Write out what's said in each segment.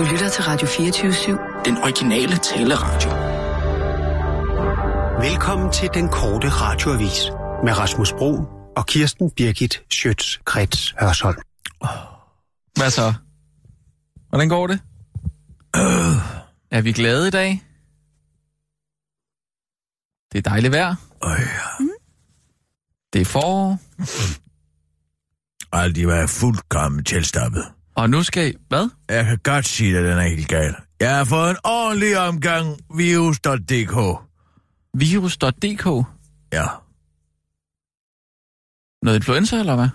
Du lytter til Radio 24-7. Den originale taleradio. Velkommen til den korte radioavis med Rasmus Bro og Kirsten Birgit Schøtz-Krets Hørsholm. Hvad så? Hvordan går det? Øh. Er vi glade i dag? Det er dejligt vejr. Øh, ja. Det er forår. Og de var fuldkommen tilstoppet. Og nu skal I... Hvad? Jeg kan godt sige, at den er helt gal. Jeg har fået en ordentlig omgang virus.dk. Virus.dk? Ja, Noget influenza, eller hvad?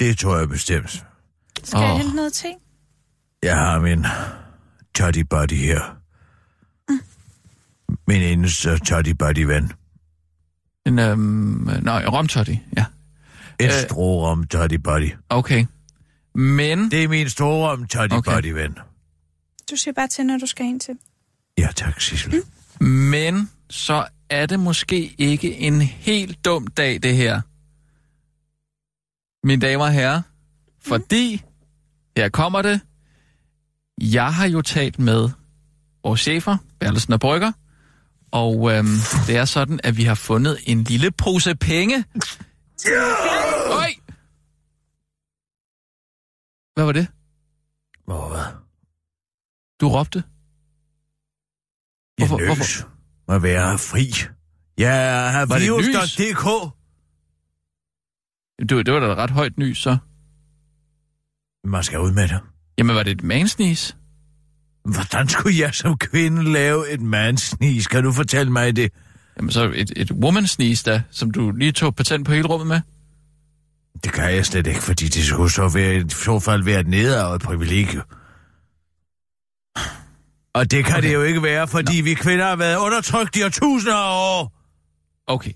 det tror jeg bestemt. Skal jeg Åh. hente noget te? Jeg har min toddy buddy her. Min eneste toddy buddy ven. En, øhm... Nej, romtotti, ja. En Øh. øh. strorum toddy buddy. Okay. Men... Det er min strorum toddy Okay. buddy ven. Du siger bare til, når du skal hen til. Ja, tak, Sissel. Men så er det måske ikke en helt dum dag, det her. Mine damer og herrer, fordi, her kommer det, jeg har jo talt med vores chefer, Bertelsen og Brygger, og øhm, det er sådan, at vi har fundet en lille pose penge. Øj! Hvad var det? Hvor hvad? Du råbte? Jeg Hvorfor- nøs. Må være fri. Jeg har Var virus.dk. Det, det var da et ret højt nys, så. Man skal ud med det. Jamen, var det et mansnis? Hvordan skulle jeg som kvinde lave et mandsnis? Kan du fortælle mig det? Jamen, så et, et woman sneeze da, som du lige tog patent på hele rummet med. Det kan jeg slet ikke, fordi det skulle så være, i så fald være et nedarvet privilegie. Og det kan Okay. det jo ikke være, fordi Nå. vi kvinder har været undertrykt i årtusinder af år. Okay.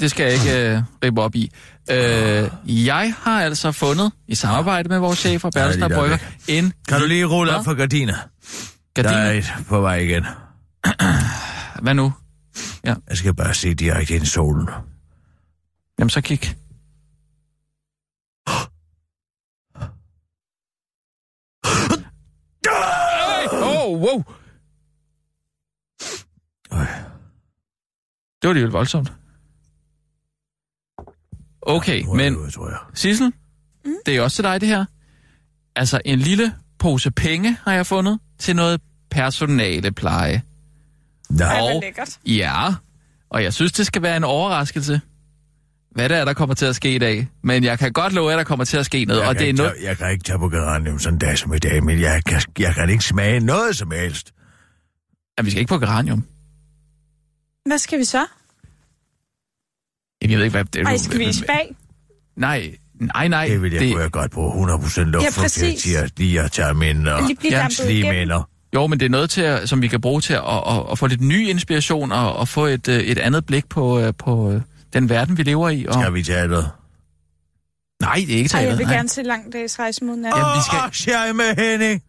Det skal jeg ikke øh, rippe op i. Øh, jeg har altså fundet, i samarbejde med vores chefer, Bertelsen Ja, og lige Brygger, en Kan du lige rulle op for gardiner? Der er gardiner. et på vej igen. Hvad nu? Jeg skal bare se direkte ind i solen. Jamen, så kig. Ej, oh, wow. Øj. Det var det jo voldsomt. Okay, er men jeg ude, tror jeg. Sissel, mm. det er også til dig det her. Altså en lille pose penge har jeg fundet til noget personalepleje. Nej, Ej, Og- hvor lækkert. Ja, og jeg synes, det skal være en overraskelse, hvad det er, der kommer til at ske i dag. Men jeg kan godt love, at der kommer til at ske noget, jeg, og kan det er ikke noget... tage, jeg kan ikke tage på geranium sådan en dag som i dag, men jeg kan, jeg kan ikke smage noget som helst. Ja, vi skal ikke på geranium. Hvad skal vi så? Jamen, Jeg ved ikke, hvad det er. Ej, skal vi i spag? Nej, nej, nej. Det vil jeg det... kunne godt bruge 100% luft Ja, for præcis. til at lige at tage mine og Ja, minder. Jo, men det er noget, til at, som vi kan bruge til at, at, at få lidt ny inspiration og, og få et, øh, et andet blik på, øh, på øh, den verden, vi lever i. Og... Skal vi tage det? Nej, det er ikke Ej, taget. jeg vil nej. gerne se lang dags rejse mod nat. Jamen, vi Åh, skal- oh, jeg med Henning.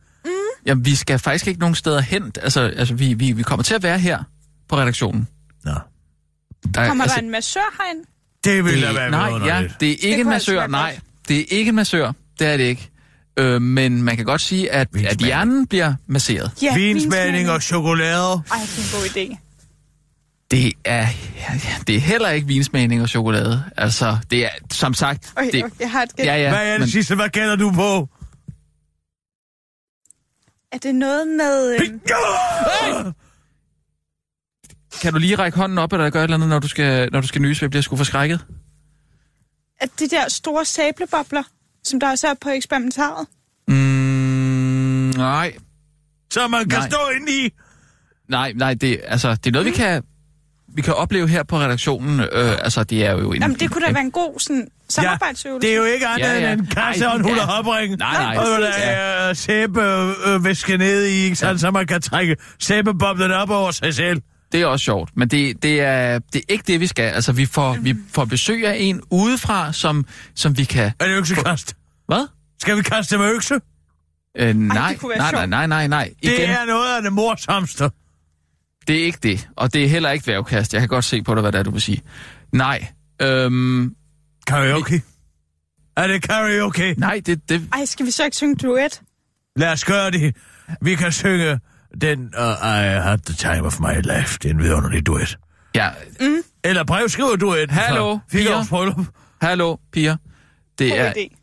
Jamen, vi skal faktisk ikke nogen steder hen. Altså, altså vi, vi, vi kommer til at være her på redaktionen. Nå, Der, Kommer altså, der en massør herind? det vil det, da være nej, ja, det er ikke Det en altså massør. Nej, det er ikke en massør. Det er det ikke. Øh, men man kan godt sige, at, at hjernen bliver masseret. Ja, Vinsmagning og chokolade. Ej, det er en god idé. Det er, det er heller ikke vinsmagning og chokolade. Altså, det er, som sagt... Okay, det, okay, jeg har et gæt. ja, ja, Hvad er det men, sidste? Hvad gælder du på? Er det noget med... Øh, kan du lige række hånden op, eller gøre et eller andet, når du skal, når du skal nyse? Jeg bliver sgu forskrækket. at de der store sablebobler, som der også er på eksperimentaret? Mm, nej, Så man kan Nej. stå inde i. nej, nej, det, altså, det er noget, vi kan, vi kan opleve her på redaktionen. Øh, altså, det er jo en... Jamen, det kunne da være en god sådan, samarbejdsøvelse. Det er jo ikke andet Ja, ja, ja. ja. end en kasse Ej, og en ja. hulahopring. Nej, nej. Og der Ja. er sæbe øh, væske ned i, ikke sandt? Så man kan trække sæbeboblen op over sig selv. Det er også sjovt, men det, det, er, det er ikke det, vi skal. Altså, vi får, vi får besøg af en udefra, som, som vi kan... Er det øksekast? Hvad? Skal vi kaste med økse? Øh, nej, være nej, nej, nej, nej, nej. Det Igen, er noget af det morsomste. Det er ikke det. Og det er heller ikke værvkast. Jeg kan godt se på dig, hvad det er, du vil sige. Nej, øhm, Karaoke. Er det karaoke? nej, det, det, Ej, skal vi så ikke synge duet? Lad os gøre det. Vi kan synge den uh, I had the time of my life. Det er en vidunderlig duet. Ja, Eller brevskriver duet. Hallo, Fire piger. hallo, piger. Det God er... idé.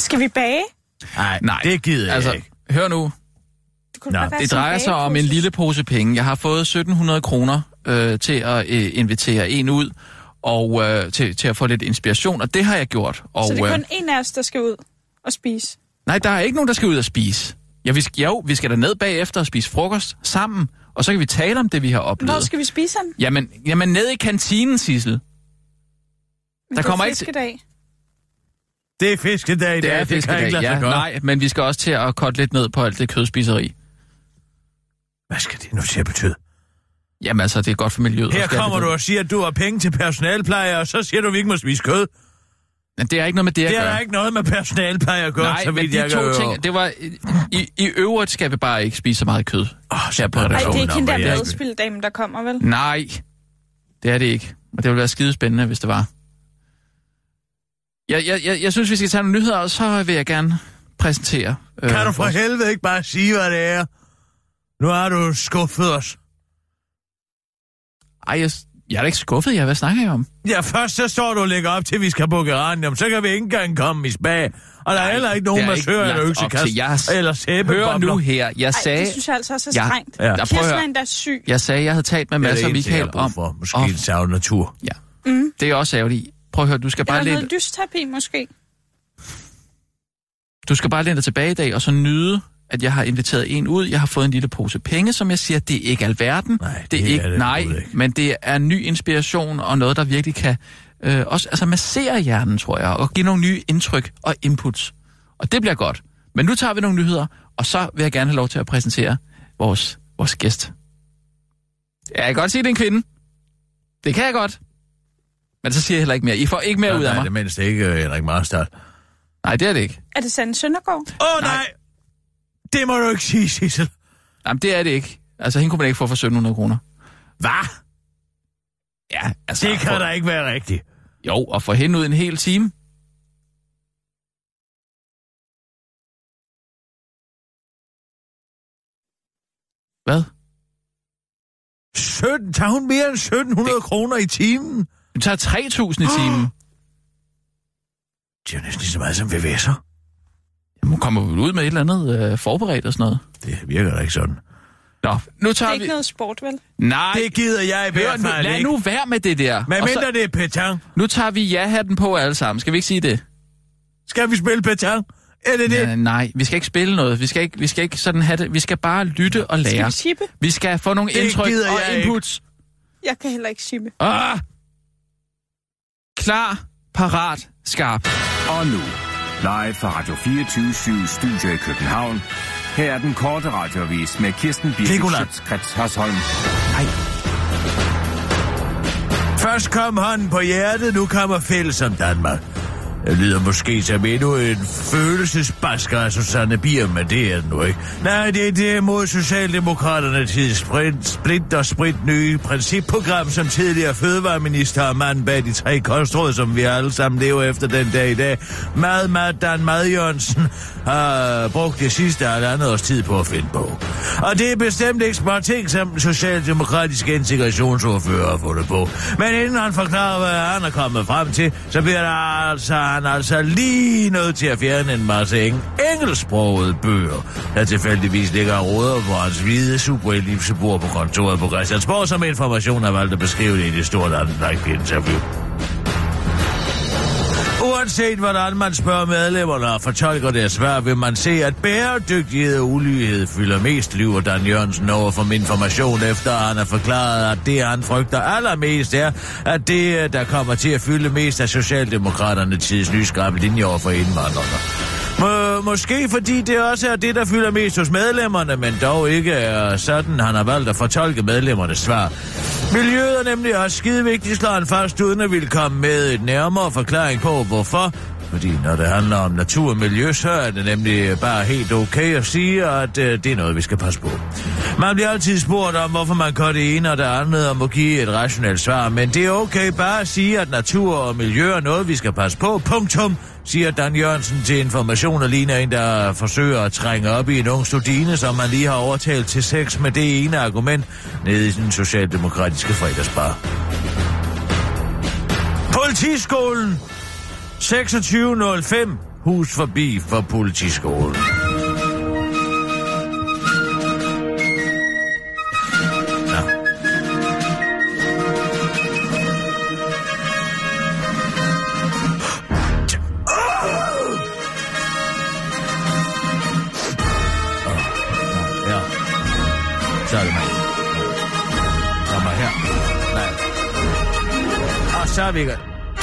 Skal vi bage? Nej, Nej, det gider jeg altså, ikke. hør nu. Det, Nå, Det drejer sig om en lille pose penge. Jeg har fået 1700 kroner øh, til at øh, invitere en ud og øh, til, til at få lidt inspiration, og det har jeg gjort. Og, Så det er øh, kun en af os, der skal ud og spise. Nej, der er ikke nogen, der skal ud og spise. Ja, vi skal, jo, vi skal da ned bagefter og spise frokost sammen, og så kan vi tale om det, vi har oplevet. Hvor skal vi spise den? Jamen, jamen ned i kantinen, Sissel. Der kommer ikke fiskedag. Det er fiskedag i Det dag. er Det kan fiskedag, ikke lade sig ja. Nej, men vi skal også til at korte lidt ned på alt det kødspiseri. Hvad skal det nu til at betyde? Jamen altså, det er godt for miljøet. Her og skal kommer det- du og siger, at du har penge til personalpleje, og så siger du, at vi ikke må spise kød. Men det er ikke noget med det, jeg Det er gør. ikke noget med personalpleje at gøre, Nej, så men vidt de jeg to kan ting, det var... I, I øvrigt skal vi bare ikke spise så meget kød. Åh, så Her på er der Nej, redaktionen. det er ikke hende der madspildamen, der kommer, vel? Nej, det er det ikke. Og det ville være skide spændende, hvis det var. Jeg, jeg, jeg, jeg synes, vi skal tage nogle nyheder, og så vil jeg gerne præsentere... øh, Kan du for vores- helvede ikke bare sige, hvad det er? Nu har du skuffet os. Ej, jeg, jeg er da ikke skuffet, jeg. Hvad snakker jeg om? Ja, først så står du og lægger op til, at vi skal på geranium, så kan vi ikke engang komme i spag. Og der er heller ikke nogen massør eller øksekast. Jeg eller Hør sæbebobler. nu her. Jeg Ej, sagde, det synes jeg altså også er strengt. Ja. Ja, Kirsten er syg. jeg sagde, jeg havde talt med Mads og Michael om... For. Måske om- en savn natur. Ja, det er også ærgerligt. Prøv at høre, du skal bare Eller læne, noget lysterapi, måske. du skal bare læne dig tilbage i dag, og så nyde, at jeg har inviteret en ud. Jeg har fået en lille pose penge, som jeg siger, det er ikke alverden. Nej, det er det er ikke, det nej, ikke. men det er ny inspiration og noget, der virkelig kan øh, også altså massere hjernen, tror jeg, og give nogle nye indtryk og inputs. Og det bliver godt. Men nu tager vi nogle nyheder, og så vil jeg gerne have lov til at præsentere vores, vores gæst. Ja, jeg kan godt sige, at det er en kvinde. Det kan jeg godt. Men så siger jeg heller ikke mere. I får ikke mere ud af Nej, mig. det mindste ikke uh, Henrik Marstad. Nej, det er det ikke. Er det Sande Søndergaard? Åh oh, nej! Det må du ikke sige, Sissel. Jamen, det er det ikke. Altså, hende kunne man ikke få for 1700 kroner. Hvad? Ja, altså... Det kan for, da ikke være rigtigt. Jo, og få hende ud en hel time. Hvad? 17, tager hun mere end 1700 det... kroner i timen? Du tager 3.000 i timen. Det er jo næsten lige så meget som VVS'er. Jamen, hun kommer vel ud med et eller andet øh, forberedt og sådan noget. Det virker da ikke sådan. Nå, nu Det tager er vi... ikke noget sport, vel? Nej, Det gider jeg i hvert nu, fald lad nu være med det der. Men mindre så, det er petang. nu tager vi ja-hatten på alle sammen. Skal vi ikke sige det? Skal vi spille petang? Er det det? Ja, nej, vi skal ikke spille noget. Vi skal ikke, vi skal ikke sådan have det. Vi skal bare lytte og Skal lære. vi chippe? Vi skal få nogle Det indtryk gider og jeg ikke. inputs. Jeg kan heller ikke chippe. Ah! Klar, parat, skarp. Og nu, live fra Radio 24 Studio i København. Her er den korte radiovis med Kirsten. Birgit Schøtzgrads Hasholm. Først kom hånden på hjertet, nu kommer fælles om Danmark. Det lyder måske som endnu en følelsesbasker af Susanne Bier, men det er det nu ikke. Nej, det er derimod Socialdemokraterne til sprint, sprint og sprint nye principprogram, som tidligere fødevareminister og mand bag de tre kostråd, som vi alle sammen lever efter den dag i dag. Mad, Mad, Dan Mad Jørgensen har øh, brugt det sidste af andet års tid på at finde på. Og det er bestemt ikke små ting, som den socialdemokratiske integrationsordfører har fundet på. Men inden han forklarer, hvad han er kommet frem til, så bliver der altså, han altså lige nødt til at fjerne en masse eng- engelsksprogede bøger, der tilfældigvis ligger og råder på hans hvide superellipsebord på kontoret på Christiansborg, som information har valgt at beskrive det i det store landet interview. Uanset hvordan man spørger medlemmerne og fortolker deres svar, vil man se, at bæredygtighed og ulighed fylder mest, lyver Dan Jørgensen over for min information, efter han har forklaret, at det, han frygter allermest, er, at det, der kommer til at fylde mest af Socialdemokraterne tids nyskrabbe linje over for indvandrerne. Må, måske fordi det også er det, der fylder mest hos medlemmerne, men dog ikke er sådan, han har valgt at fortolke medlemmernes svar. Miljøet er nemlig også skide vigtigt, slår han fast, uden at ville komme med et nærmere forklaring på, hvorfor. Fordi når det handler om natur og miljø, så er det nemlig bare helt okay at sige, at øh, det er noget, vi skal passe på. Man bliver altid spurgt om, hvorfor man gør det ene og det andet, og må give et rationelt svar. Men det er okay bare at sige, at natur og miljø er noget, vi skal passe på. Punktum siger Dan Jørgensen til information og ligner en, der forsøger at trænge op i en ung studine, som man lige har overtalt til sex med det ene argument nede i den socialdemokratiske fredagsbar. Politiskolen 2605 Hus forbi for politiskolen. Og.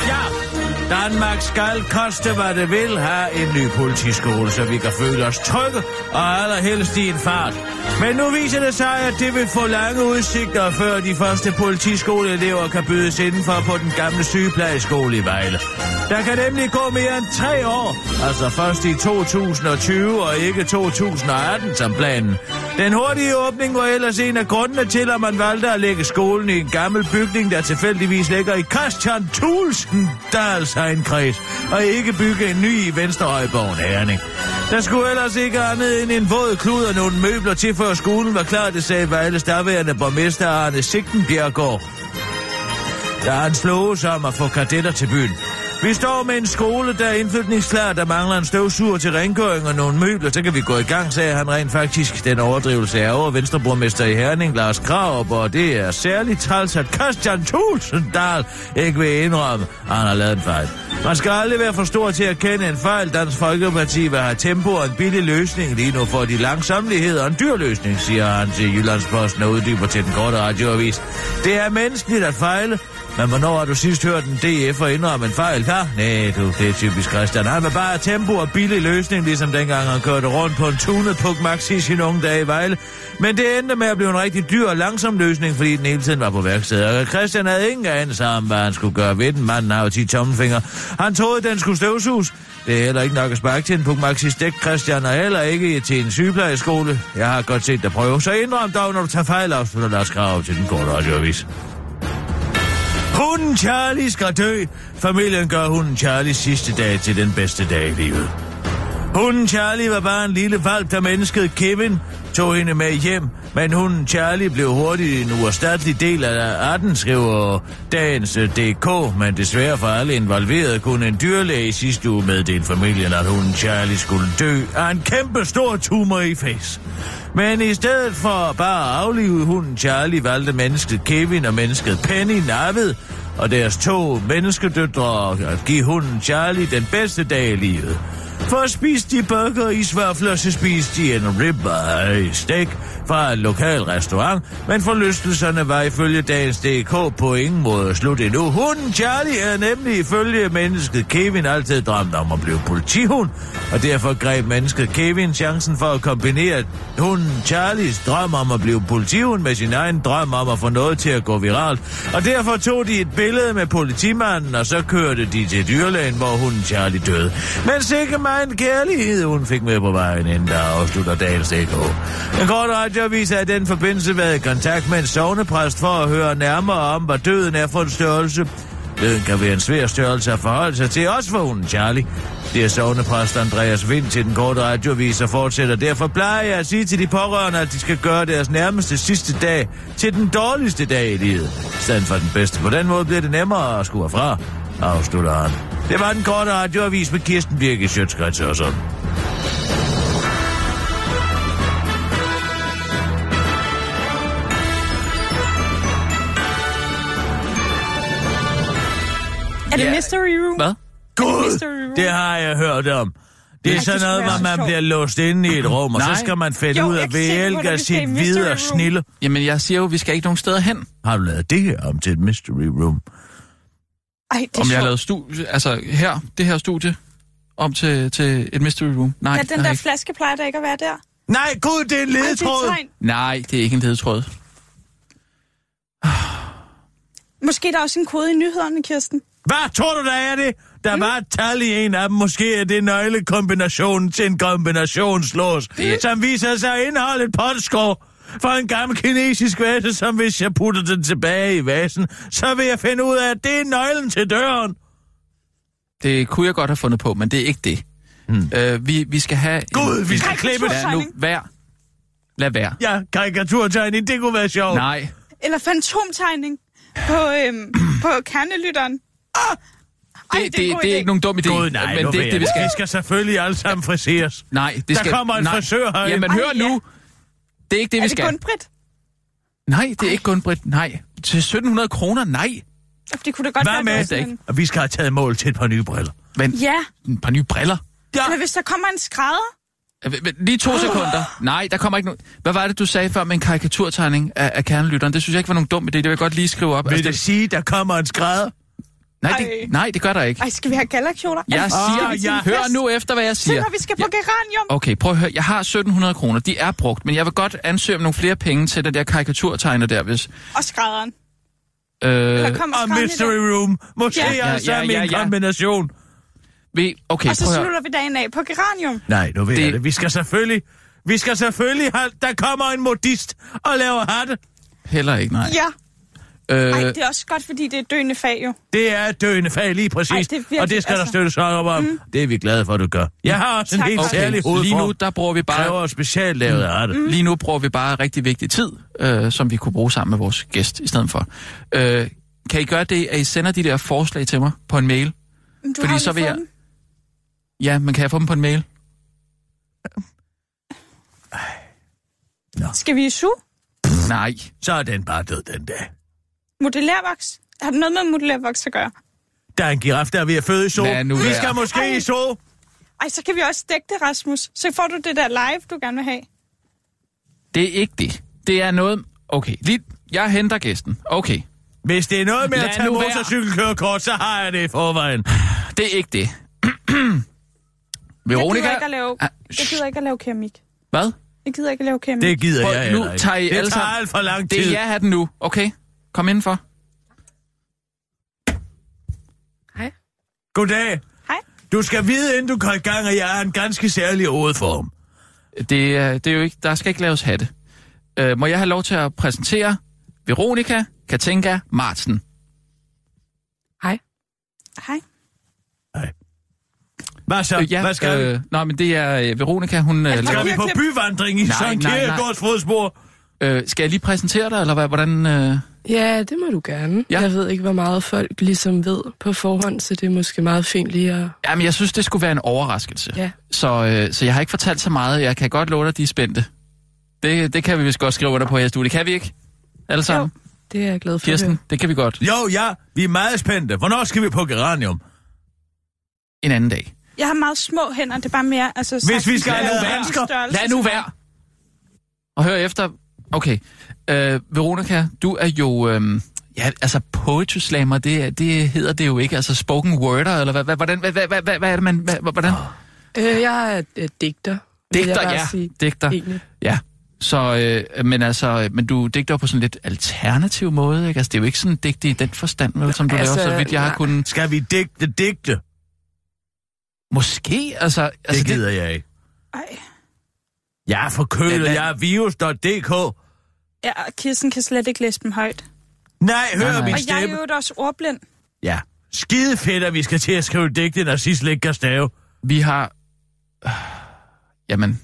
Ja! Danmark skal koste, hvad det vil, have en ny politiskole, så vi kan føle os trygge og allerhelst i en fart. Men nu viser det sig, at det vil få lange udsigter, før de første politiskoleelever kan bydes indenfor på den gamle sygeplejeskole i Vejle. Der kan nemlig gå mere end tre år, altså først i 2020 og ikke 2018 som planen. Den hurtige åbning var ellers en af grundene til, at man valgte at lægge skolen i en gammel bygning, der tilfældigvis ligger i Christian Tulsendals egenkreds, og ikke bygge en ny i Vensterøjborgen Herning. Der skulle ellers ikke andet end en våd klud og nogle møbler til, før skolen var klar, det sagde Vejles daværende borgmester Arne Sigtenbjergård da han slog om at få kadetter til byen. Vi står med en skole, der er indflytningsklar, der mangler en støvsuger til rengøring og nogle møbler, så kan vi gå i gang, sagde han rent faktisk. Den overdrivelse er over Venstreborgmester i Herning, Lars Krav, og det er særligt træls, at Christian Tulsendal ikke vil indrømme, at han har lavet en fejl. Man skal aldrig være for stor til at kende en fejl. Dansk Folkeparti vil have tempo og en billig løsning. Lige nu får de langsomlighed og en dyr løsning, siger han til Jyllandsposten og uddyber til den korte radioavis. Det er menneskeligt at fejle, men hvornår har du sidst hørt en DF og indrømme en fejl? Ja, nej, du, det er typisk Christian. Han vil bare tempo og billig løsning, ligesom dengang han kørte rundt på en tunet Puk Maxi i sine unge dage i Vejle. Men det endte med at blive en rigtig dyr og langsom løsning, fordi den hele tiden var på værkstedet. Og Christian havde ingen anelse om, hvad han skulle gøre ved den. Manden har jo 10 tommelfingre. Han troede, den skulle støvsuges. Det er heller ikke nok at sparke til en Puk Maxi stik, Christian, og heller ikke til en sygeplejeskole. Jeg har godt set dig prøve, så indrøm dog, når du tager fejl, afslutter Lars Krav til den korte radioavis. Hunden Charlie skal dø. Familien gør hunden Charlies sidste dag til den bedste dag i livet. Hunden Charlie var bare en lille valp, der mennesket Kevin tog hende med hjem, men hunden Charlie blev hurtigt en uerstattelig del af 18, skriver dagens øh, DK, men desværre for alle involverede kunne en dyrlæge i sidste uge meddele familien, at hunden Charlie skulle dø af en kæmpe stor tumor i face. Men i stedet for bare at aflive hunden Charlie, valgte mennesket Kevin og mennesket Penny nappet, og deres to menneskedøtre at give hunden Charlie den bedste dag i livet. For at spise de burger i sværfler, så spiste de en ribeye steak fra en lokal restaurant, men forlystelserne var ifølge dagens DK på ingen måde slut endnu. Hunden Charlie er nemlig ifølge mennesket Kevin altid drømt om at blive politihund, og derfor greb mennesket Kevin chancen for at kombinere hunden Charlies drøm om at blive politihund med sin egen drøm om at få noget til at gå viralt. Og derfor tog de et billede med politimanden, og så kørte de til dyrlægen, hvor hunden Charlie døde. Men sikkert egen kærlighed, hun fik med på vejen, inden der afslutter dagens DK. En kort radioavis har i den forbindelse været i kontakt med en sovnepræst for at høre nærmere om, hvad døden er for en størrelse. Døden kan være en svær størrelse at forholde sig til, også for hunden Charlie. Det er sovnepræst Andreas Vind til den korte radioavis og fortsætter. Derfor plejer jeg at sige til de pårørende, at de skal gøre deres nærmeste sidste dag til den dårligste dag i livet. I stedet for den bedste. På den måde bliver det nemmere at skue fra, afslutter han. Det var den korte radioavis med Kirsten Birke Sjøtskrets og sådan. Er det Ja. Mystery Room? Hvad? Gud, det har jeg hørt om. Det er sådan noget, hvor man så bliver låst inde i et rum, og så Nej. skal man finde Jo, ud af i sit hvide snille. Jamen, jeg siger jo, vi skal ikke nogen steder hen. Har du lavet det her om til et mystery room? Ej, det er Om jeg har lavet studie, altså her, det her studie, om til, til et mystery room. Nej, Ja, den har der ikke. flaske plejer der ikke at være der. Nej, gud, det er en Ej, det er ledetråd. Nej, det er ikke en ledetråd. Måske er der også en kode i nyhederne, Kirsten. Hvad tror du, der er det? Der Mm. var et tal i en af dem. Måske er det nøglekombinationen til en kombinationslås, Det- som viser sig at indeholde et potskår for en gammel kinesisk vase, som hvis jeg putter den tilbage i vasen, så vil jeg finde ud af, at det er nøglen til døren. Det kunne jeg godt have fundet på, men det er ikke det. Hmm. Øh, vi, vi skal have... Gud, vi skal klippe Lad nu vær. Lad være. Ja, karikaturtegning, det kunne være sjovt. Nej, Eller fantomtegning på, øhm, på kernelytteren. det, Ej, det, er en det, god det er ikke nogen dum idé. Gud, nej, men det er det, vi skal. Vi skal selvfølgelig alle sammen friseres. Nej, det Der skal... kommer en nej. frisør herind. Jamen, Ej, hør ja. nu. Det er ikke det, Er vi det skal. kun Brit? Nej, det er ikke kun Britt. Nej. Til 1700 kroner? Nej. Det kunne da godt Hvad være, med? det Det er sådan ikke. Og vi skal have taget mål til et par nye briller. Men Ja, et par nye briller. Ja, eller hvis der kommer en skrædder. Øh, Lige to sekunder. Nej, der kommer ikke nogen... Hvad var det, du sagde før med en karikaturtegning af, af kernelytteren? Det synes jeg ikke var nogen dum idé. Det vil jeg godt lige skrive op. vil Altså, det sige, der kommer en skrædder? Nej, Ej. det, nej, det gør der ikke. Ej, skal vi have gallerkjoler? Jeg siger, jeg en hør fest? nu efter, hvad jeg siger. når vi skal på geranium. Okay, prøv at høre. Jeg har 1700 kroner. De er brugt, men jeg vil godt ansøge om nogle flere penge til den der karikaturtegner der, hvis... Og skrædderen. Øh, Der kommer Og Mystery. Room. Måske Ja. ja, Ja, altså ja, ja, en ja. kombination. vi, okay, Og så slutter vi dagen af på geranium. Nej, nu ved Det- det... jeg det. Vi skal selvfølgelig... Vi skal selvfølgelig have... Der kommer en modist og laver hatte. Heller ikke, nej. Ja. Øh, Ej, det er også godt, fordi det er døende fag jo. Det er et døende fag lige præcis. Ej, det virkelig- og det skal der altså- støttes op om. Mm. Det er vi glade for, at du gør. Jeg har også en Tak. helt Okay, særlig okay, lige nu, hovedform. der bruger vi bare... Kræver specielt lavet Mm. hatte. Lige nu bruger vi bare rigtig vigtig tid, øh, som vi kunne bruge sammen med vores gæst i stedet for. Øh, kan I gøre det, at I sender de der forslag til mig på en mail? Men Du Fordi har så vil jeg- dem? Ja, men kan jeg få dem på en mail? Skal vi i su? Nej. Så er den bare død den dag. Modellærvoks? Har det noget med modellærvoks at gøre? Der er en giraf, der er ved at føde i. Lad nu Vi være. skal måske Ej. i sol. Ej, så kan vi også dække det, Rasmus. Så får du det der live, du gerne vil have. Det er ikke det. Det er noget... Okay, lige... Jeg henter gæsten. Okay, Hvis det er noget med Lad at tage motorcykelkørekort, så har jeg det i forvejen. det er ikke det. Jeg Veronica... gider ikke at lave, Ah, jeg gider ikke at lave keramik. Hvad? Jeg gider ikke at lave keramik. Det gider Prøv, jeg nu heller ikke. tager I det alle tager alt for lang Det tid. er jeg den nu. Okay, kom indenfor. Goddag. Hej. Du skal vide, inden du går i gang, at jeg er en ganske særlig hovedform. Det, er- det er jo ikke... Der skal ikke laves hatte. Øh, må jeg have lov til at præsentere Veronica Katinka Martsen? Hej. Hvad så? Øh, ja, Hvad skal vi? øh, Nej, men det er øh, Veronica, hun... Øh, Skal laver, vi på byvandring i Nej, Søren nej, nej. Kierkegaards fodspor? Øh, skal jeg lige præsentere dig, eller hvad, hvordan... Øh, Ja, det må du gerne. Ja. Jeg ved ikke, hvor meget folk ligesom ved på forhånd, så det er måske meget fint lige at... jamen, jeg synes, det skulle være en overraskelse. Ja. Så, øh, så jeg har ikke fortalt så meget. Jeg kan godt love dig, de er spændte. Det, det kan vi vist godt skrive under på her i studiet. Kan vi ikke? Alle sammen? Det er jeg glad for. at Kirsten, det kan vi godt. Jo, ja, vi er meget spændte. Hvornår skal vi på geranium? En anden dag. Jeg har meget små hænder, det er bare mere... Altså, Hvis vi skal have nogle Lad nu være. Og hør efter. Okay. Øh, Veronica, du er jo... Øh, ja, altså poetry slammer, det, det hedder det jo ikke. Altså spoken worder, eller hvad, hvad, hvordan, hvad, hvad, hvad, hvad, hvad er det, man... Hvad, hvordan? Øh, jeg er øh, digter, Digter, ja. sige. Digter. Egentlig. Ja. Så, øh, men altså, men du digter på sådan lidt alternativ måde, ikke? Altså, det er jo ikke sådan digte i den forstand, vel, som du Altså, laver, så vidt jeg har nej. kunnet... Skal vi digte digte? Måske, altså... Det altså gider jeg ikke. Ej. Jeg er forkølet, Hvad- jeg er virus.dk. Ja, og Kirsten kan slet ikke læse dem højt. Nej, hør Nej, nej. min Og jeg er stemme. jo også ordblind. Ja, skide fedt, at vi skal til at skrive digte, når sidst ikke kan stave. Vi har... Jamen,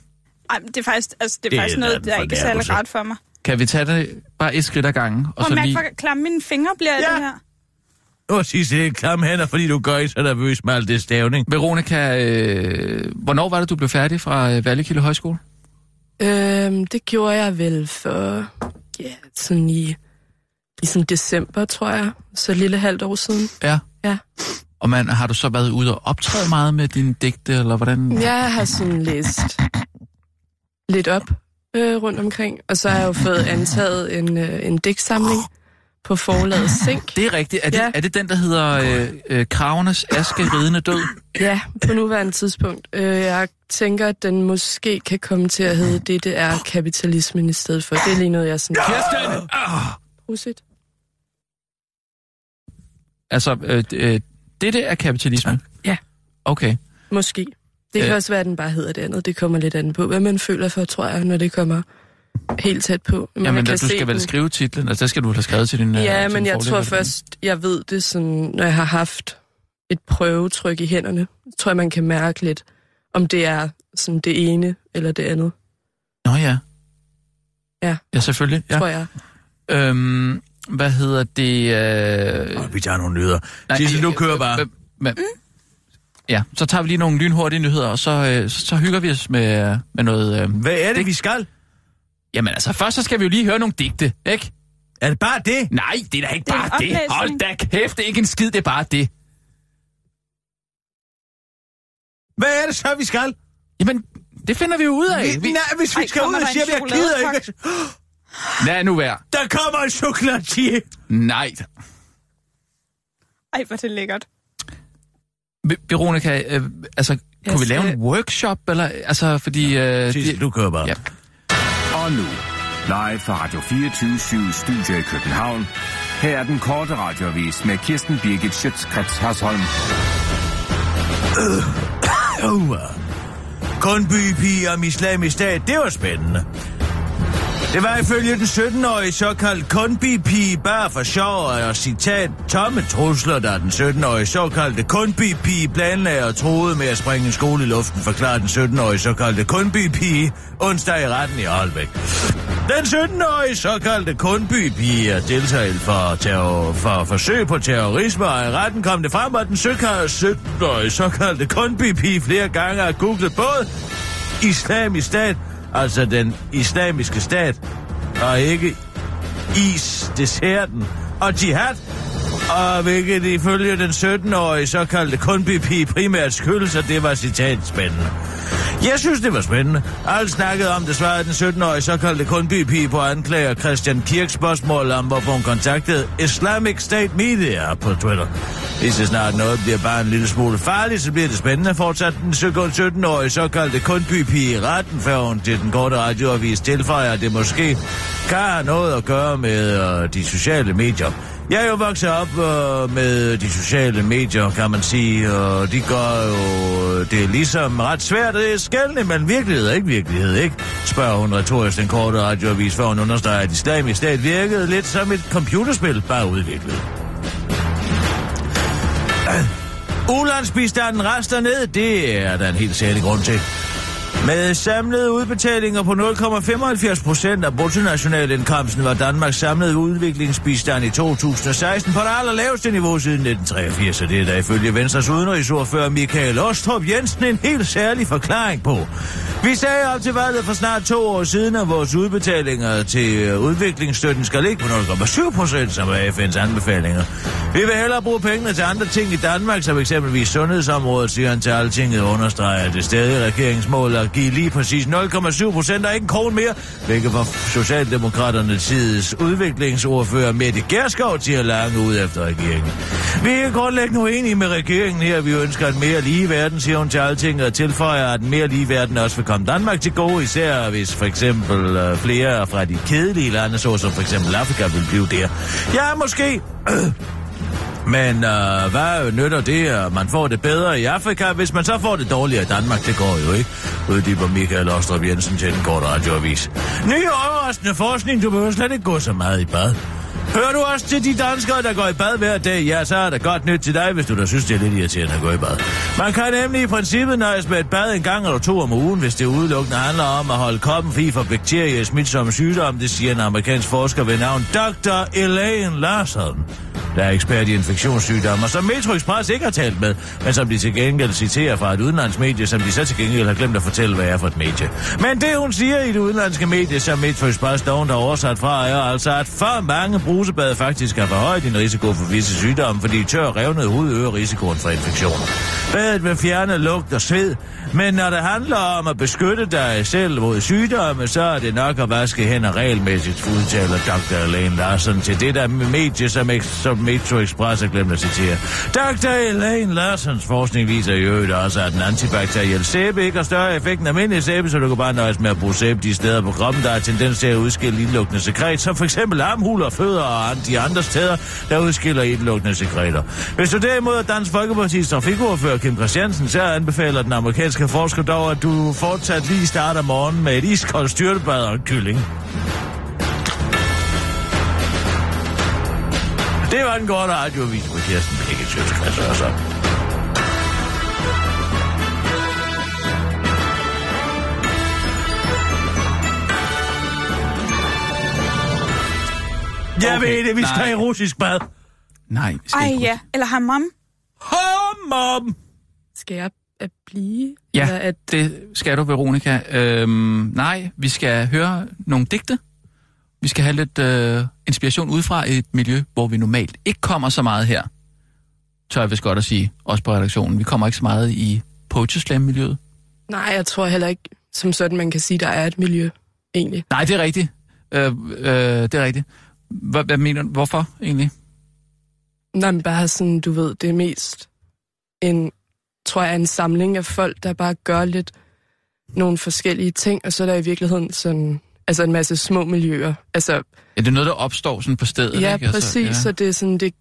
Ej, men det er faktisk, altså, det er Det er faktisk en noget, der ikke er særlig rart for mig. kan vi tage det bare et skridt ad gangen? Og Og så mærke, lige... hvor klamme mine fingre bliver ja. Det her. Nu er sidst ikke klam hænder, fordi du gør I så nervøs med alt det stavning. Veronica, øh, hvornår var det, du blev færdig fra øh, Vallekilde Højskole? Øhm, det gjorde jeg vel for... Ja, sådan i... I sådan december, tror jeg. Så et lille halvt år siden. Ja. Ja. Og man, har du så været ude og optræde meget med dine digte, eller hvordan? Jeg har sådan læst lidt op øh, rundt omkring. Og så har jeg jo fået antaget en, øh, en digtsamling på forlaget Sink. Det er rigtigt. Er det, Ja. er det den, der hedder øh, øh, Kravenes aske ridende død? Ja, på nuværende tidspunkt. Øh, jeg tænker, at den måske kan komme til at hedde det, det er kapitalismen i stedet for. Det er lige noget, jeg sådan... Kirsten! Prosit. Altså, øh, øh, dette er kapitalisme? Ja. Okay. Måske. Det kan Øh. også være, at den bare hedder det andet. Det kommer lidt an på, hvad man føler for, tror jeg, når det kommer helt tæt på. Men Jamen, kan du skal se vel den. skrive titlen, altså der skal du have skrevet til din... øh, Ja, til men din jeg tror først, jeg ved det sådan, når jeg har haft et prøvetryk i hænderne, tror jeg, man kan mærke lidt, om det er sådan det ene eller det andet, Nå ja. Ja. Ja, selvfølgelig. ja. Tror jeg. Øhm, hvad hedder det? Øh... Og vi tager nogle nyheder. Sissel, du kører bare. øh, Men, ja, så tager vi lige nogle lynhurtige nyheder, og så, øh, så, så hygger vi os med, med noget... Øh... Hvad er det, Det- vi skal? Jamen altså, først så skal vi jo lige høre nogle digte, ikke? Er det bare det? Nej, det er da ikke Det er bare det. Hold da kæft, det er ikke en skid, det er bare det. Hvad er det så, vi skal? Jamen, det finder vi jo ud af. Vi... Nej, hvis vi Ej, skal ud og siger, at jeg gider ikke. Lad nu være. Der kommer en chokolatier. Nej. Ej, hvor er det lækkert. Ve- Veronica, øh, altså, kunne vi lave skal- en workshop, eller, altså, fordi... Øh, Sissel, det- du kører bare. Ja. Og nu, live fra Radio 24 Studio i København. Her er den korte radiovis med Kirsten Birgit Schøtzgrads Hasholm. Øh, kun bypige om islamisk stat, det var spændende. Det var ifølge den 17-årige såkaldt kundbipige bare for sjov og citat tomme trusler, da den 17-årige såkaldte kundbipige planlagde og troede med at springe en skole i luften, forklarede den 17-årige såkaldte kundbipige onsdag i retten i Aalbæk. Den 17-årige såkaldte kundbipige er deltaget for, terror, for forsøg på terrorisme, og i retten kom det frem, at den 17-årige såkaldte kundbipige flere gange har googlet både islamisk stat, altså den islamiske stat, og ikke is-desserten, og jihad, og hvilket ifølge den 17-årige såkaldte kundby-pige primært skyldes, at det var citat spændende. Jeg synes, det var spændende. Alt snakkede om det, svarede den 17-årige såkaldte kundbypige på anklager Christian Kirks spørgsmål om, hvorfor hun kontaktede Islamic State Media på Twitter. Lige så snart noget bliver bare en lille smule farligt, så bliver det spændende, fortsat den 17-årige såkaldte kundbypige i retten, før hun til den korte radioavis tilføjer, at det måske kan have noget at gøre med øh, de sociale medier. Jeg er jo vokset op øh, med de sociale medier, kan man sige, og de gør jo øh, det er ligesom ret svært at skælne mellem virkelighed og ikke virkelighed, ikke? Spørger hun retorisk den korte radioavis, før hun understreger, at islamisk stat virkede lidt som et computerspil, bare udviklet. Ulandsbistanden rester ned, det er der en helt særlig grund til. Med samlede udbetalinger på 0,75 procent af bruttonationalindkomsten var Danmarks samlede udviklingsbistand i 2016 på det allerlaveste niveau siden 1983, og det er der ifølge Venstres udenrigsordfører Michael Ostrup Jensen en helt særlig forklaring på. Vi sagde op til valget for snart to år siden, at vores udbetalinger til øh, udviklingsstøtten skal ligge på 0,7 procent, som er FN's anbefalinger. Vi vil hellere bruge pengene til andre ting i Danmark, som eksempelvis sundhedsområdet, siger han til Altinget understreger, det stadig regeringsmål at give lige præcis 0,7 procent og ikke en krone mere, hvilket var Socialdemokraternes tids udviklingsordfører Mette Gerskov til at lange ud efter regeringen. Vi er grundlæggende uenige med regeringen her. Vi ønsker en mere lige verden, siger hun til alting, og tilføjer, at en mere lige verden også vil komme Danmark til gode, især hvis for eksempel øh, flere fra de kedelige lande, såsom for eksempel Afrika, vil blive der. Ja, måske... Men øh, hvad nytter det, at man får det bedre i Afrika, hvis man så får det dårligere i Danmark? Det går jo ikke. Uddyber Michael Ostrup Jensen til den korte radioavis. Ny overraskende forskning, du behøver slet ikke gå så meget i bad. Hører du også til de danskere, der går i bad hver dag? Ja, så er der godt nyt til dig, hvis du da synes, det er lidt irriterende at gå i bad. Man kan nemlig i princippet nøjes med et bad en gang eller to om ugen, hvis det udelukkende handler om at holde kroppen fri for bakterier og smitsomme sygdomme, det siger en amerikansk forsker ved navn Dr. Elaine Larson der er ekspert i infektionssygdomme, og som Metro Express ikke har talt med, men som de til gengæld citerer fra et udenlandsmedie, som de så til gengæld har glemt at fortælle, hvad er for et medie. Men det, hun siger i det udenlandske medie, som Metro Express dog har oversat fra, er altså, at for mange brusebad faktisk har forhøjet din risiko for visse sygdomme, fordi tør revnet hud øger risikoen for infektioner. Badet vil fjerne lugt og sved, men når det handler om at beskytte dig selv mod sygdomme, så er det nok at vaske hænder regelmæssigt, udtaler Dr. Elaine Larsen til det der medie, som, som Metro Express har glemt at citere. Dr. Elaine Larsens forskning viser i øvrigt også, at den antibakterielle sæbe ikke har større effekt end almindelig sæbe, så du kan bare nøjes med at bruge sæbe de steder på kroppen, der har tendens til at udskille indlukkende sekret, som for eksempel armhuler, fødder og de andre steder, der udskiller indlukkende sekreter. Hvis du derimod er Dansk Folkeparti's trafikordfører Kim Christiansen, så anbefaler den amerikanske forsker dog, at du fortsat lige starter morgenen med et iskoldt styrtebad og en kylling. Det var en god radiovis på Kirsten Bække Sjøtskreds også. Jeg Okay, ved det, vi skal nej. i russisk bad. Nej, vi skal Ej ikke. ja, eller hammam. Hom, mom. Skal jeg at blive? Ja, Eller at, det skal du, Veronica. Øhm, nej, vi skal høre nogle digte. Vi skal have lidt øh, inspiration ud fra et miljø, hvor vi normalt ikke kommer så meget her. Tør jeg vist godt at sige, også på redaktionen. Vi kommer ikke så meget i Poetry Slam-miljøet. nej, jeg tror heller ikke, som sådan man kan sige, der er et miljø, egentlig. Nej, det er rigtigt. Øh, øh, det er rigtigt. Hvad, hvad mener du? Hvorfor egentlig? Nej, men bare sådan, du ved, det er mest en, tror jeg, en samling af folk, der bare gør lidt nogle forskellige ting, og så er der i virkeligheden sådan, altså en masse små miljøer. Altså, Ja, det er noget, der opstår sådan på stedet, ja, ikke? Altså, præcis, ja. så det er sådan, det,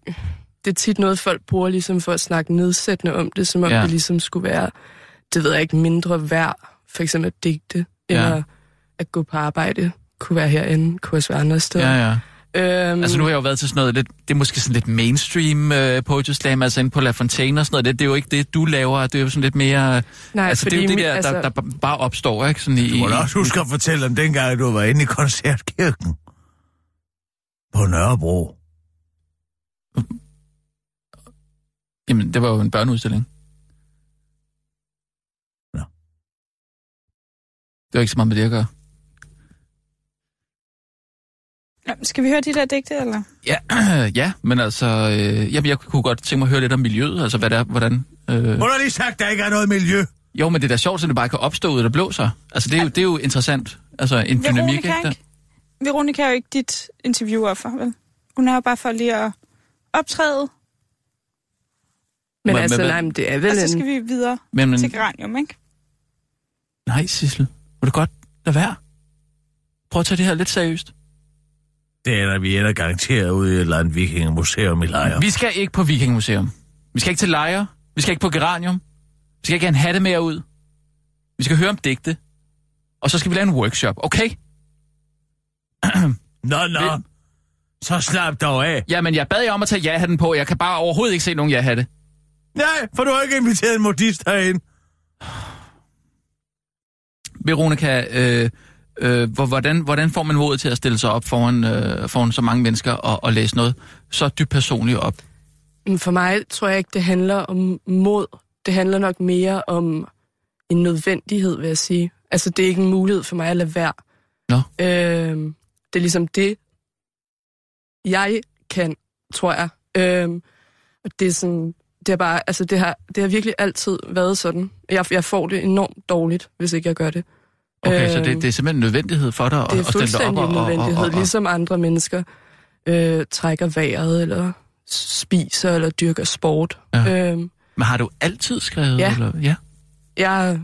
det er tit noget, folk bruger ligesom for at snakke nedsættende om det, som om Ja. ja. det ligesom skulle være, det ved jeg ikke, mindre værd, for eksempel at digte, Ja. eller at gå på arbejde, kunne være herinde, kunne også være andre steder. Ja, ja. Øhm, Altså nu har jeg jo været til sådan noget, lidt, det er måske sådan lidt mainstream uh, poetry slam, altså inde på La Fontaine og sådan noget. Det, det er jo ikke det, du laver, det er jo sådan lidt mere... nej, altså det er jo det mit- der, der, der bare opstår, ikke? Sådan i, Du må da også huske at fortælle om dengang, du var inde i koncertkirken. På Nørrebro. Jamen, det var jo en børneudstilling. Nå. Det var ikke så meget med det at gøre. Skal vi høre de der digte, eller? Ja, ja men altså, øh, jamen, jeg kunne godt tænke mig at høre lidt om miljøet, altså hvad det er, hvordan... Øh... Må du lige sagt, der ikke er noget miljø? Jo, men det er da sjovt, så det bare kan opstå ud af det blå så. Altså, det er jo, det er jo interessant. Altså, en dynamik, Veronica, ikke? Der? Veronica er jo ikke dit interviewoffer, vel? Hun er jo bare for lige at optræde, Men Men- altså, men- nej, men det er vel og så skal vi videre Men, men til Geranium, ikke? nej, Sissel, må du godt lade være? Prøv at tage det her lidt seriøst. Det er der, vi er der garanteret ude i et eller andet vikingemuseum i lejr. Vi skal ikke på Vikingmuseum. Vi skal ikke til lejre. Vi skal ikke på Geranium. Vi skal ikke have en hatte mere ud. Vi skal høre om digte. Og så skal vi lave en workshop, okay? Nå, nå. Vi- Så slap dog af. Jamen, jeg bad jer om at tage ja-hatten på. Jeg kan bare overhovedet ikke se nogen ja-hatte. Nej, for du har ikke inviteret en modist herind. Veronica, øh, øh, hvor- hvordan, hvordan får man modet til at stille sig op foran, øh, foran så mange mennesker og, og læse noget så dybt personligt op? For mig tror jeg ikke, det handler om mod. Det handler nok mere om en nødvendighed, vil jeg sige. Altså, det er ikke en mulighed for mig at lade være. Nå. Øhm, det er ligesom det, jeg kan, tror jeg. Øhm, og det er sådan, det er bare, altså det har, det har virkelig altid været sådan. Jeg, jeg får det enormt dårligt, hvis ikke jeg gør det. Okay, så Øhm, det, det er simpelthen en nødvendighed for dig at, det er at stille op fuldstændig og, en og, og, nødvendighed, og, og, ligesom andre mennesker øh, trækker vejret, eller spiser, eller dyrker sport. Ja. Øhm, Men har du altid skrevet? Ja. Eller? ja. jeg,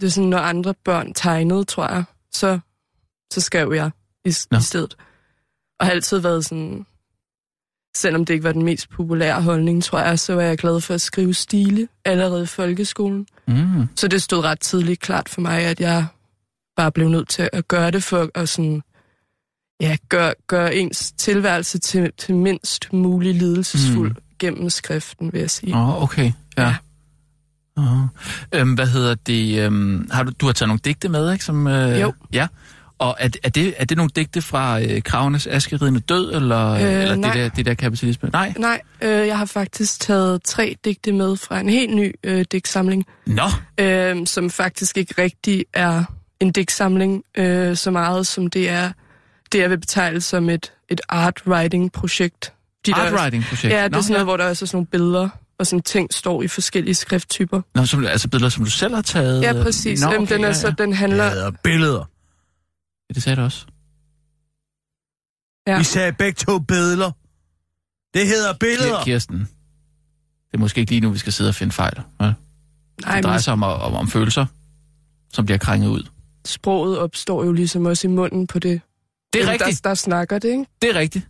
det er sådan, når andre børn tegnede, tror jeg, så, så skrev jeg i, Nå. i stedet. Og har altid været sådan, selvom det ikke var den mest populære holdning, tror jeg, så var jeg glad for at skrive stile allerede i folkeskolen. Mm. Så det stod ret tidligt klart for mig, at jeg bare blev nødt til at gøre det for at sådan, ja, gøre, gøre ens tilværelse til, til mindst mulig lidelsesfuld Mm. gennem skriften, vil jeg sige. Åh, oh, okay. Ja. Ja. Uh, øhm, hvad hedder det? Øhm, har du, du har taget nogle digte med, ikke? Som, øh, Jo. Ja. Og er, er, det, er det nogle digte fra øh, Kravenes Askeridende Død, eller, øh, eller det der, det der kapitalisme? Nej. Nej, øh, jeg har faktisk taget tre digte med fra en helt ny øh, digtsamling, Nå, øh, som faktisk ikke rigtig er en digtsamling øh, så meget, som det er, det jeg vil betegne som et, et art writing projekt. De der- art writing projekt. Ja, det er sådan noget, hvor der også er sådan nogle billeder og sådan ting står i forskellige skrifttyper. Nå, som, altså billeder, som du selv har taget? Ja, præcis. Nå, Nå, okay, den, er ja, så, ja. den handler... Det hedder billeder. Ja, det sagde du også. Ja. Vi sagde begge to billeder. Det hedder billeder. Kir- Kirsten, det er måske ikke lige nu, vi skal sidde og finde fejl. Ja? Nej, Det men drejer sig om, om, om følelser, som bliver krænget ud. sproget opstår jo ligesom også i munden på det. Det er rigtigt. Der, der snakker det, ikke? Det er rigtigt.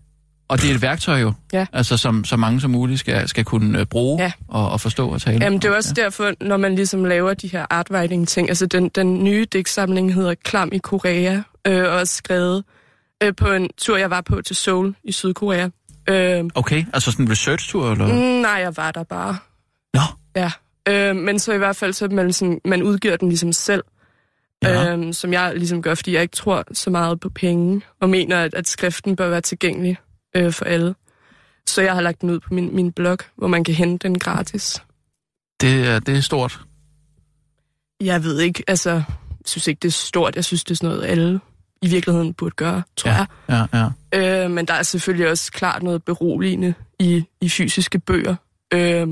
Og det er et værktøj jo, Ja. altså, som så mange som muligt skal, skal kunne øh, bruge Ja. og, og forstå og tale. Jamen, det er også ja. derfor, når man ligesom laver de her artwriting-ting, altså den, den nye digtsamling hedder Klam i Korea, øh, og er skrevet øh, på en tur, jeg var på til Seoul i Sydkorea. Øh, Okay, altså sådan en research-tur, eller? nej, jeg var der bare. Nå, Ja, øh, men så i hvert fald, så man, sådan, man udgiver den ligesom selv, Ja. ja. øh, som jeg ligesom gør, fordi jeg ikke tror så meget på penge, og mener, at, at skriften bør være tilgængelig øh, for alle. Så jeg har lagt den ud på min, min blog, hvor man kan hente den gratis. det, er, det er stort. Jeg ved ikke, altså, jeg synes ikke, det er stort. Jeg synes, det er sådan noget, alle i virkeligheden burde gøre, tror Ja, jeg. ja, ja. Øh, men der er selvfølgelig også klart noget beroligende i, i fysiske bøger. Øh,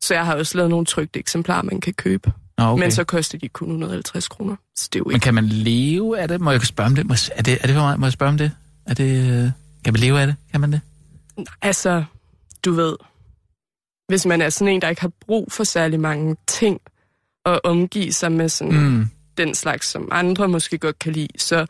så jeg har også lavet nogle trygte eksemplarer, man kan købe. Nå, okay. Men så koster de kun 150 kroner. Så det er jo Men ikke... kan man leve af det? Må jeg spørge om det? Må, er det, er det for mig? Må jeg spørge om det? Er det øh, kan man leve af det? Kan man det? Altså, du ved, hvis man er sådan en, der ikke har brug for særlig mange ting, og omgive sig med sådan Mm. den slags, som andre måske godt kan lide, så,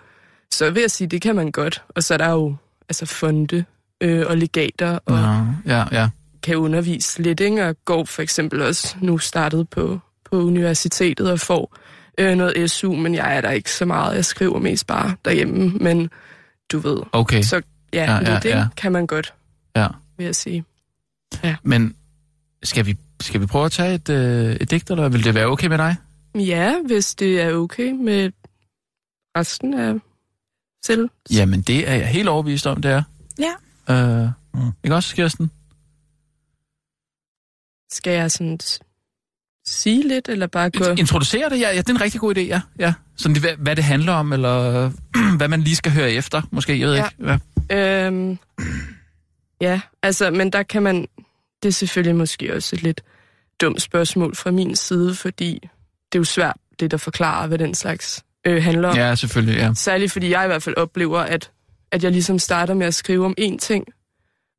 så vil jeg sige, det kan man godt. Og så er der jo altså fonde øh, og legater, og Nå, ja, ja. kan undervise lidt, ikke? og går for eksempel også nu startet på, på universitetet og får øh, noget SU, men jeg er der ikke så meget. Jeg skriver mest bare derhjemme, men du ved. Okay, Så ja, Ja, ja, ja, det ja. kan man godt, ja. vil jeg sige. Men skal vi, skal vi prøve at tage et, øh, et digt, eller vil det være okay med dig? Ja, hvis det er okay med resten af selv. Jamen, det er jeg helt overbevist om, det er. Ja. Øh. Ikke også, Kirsten? Skal jeg sådan sige lidt, eller bare gå... Introducere det, ja, ja, det er en rigtig god idé, ja. ja. Sådan, det, hvad, hvad det handler om, eller hvad man lige skal høre efter, måske, jeg ved Ja. ikke. Ja. Øhm, ja, altså, men der kan man... Det er selvfølgelig måske også et lidt dumt spørgsmål fra min side, fordi det er jo svært, det der forklarer, hvad den slags øh, handler om. ja, selvfølgelig, ja. Særligt fordi jeg i hvert fald oplever, at, at jeg ligesom starter med at skrive om én ting,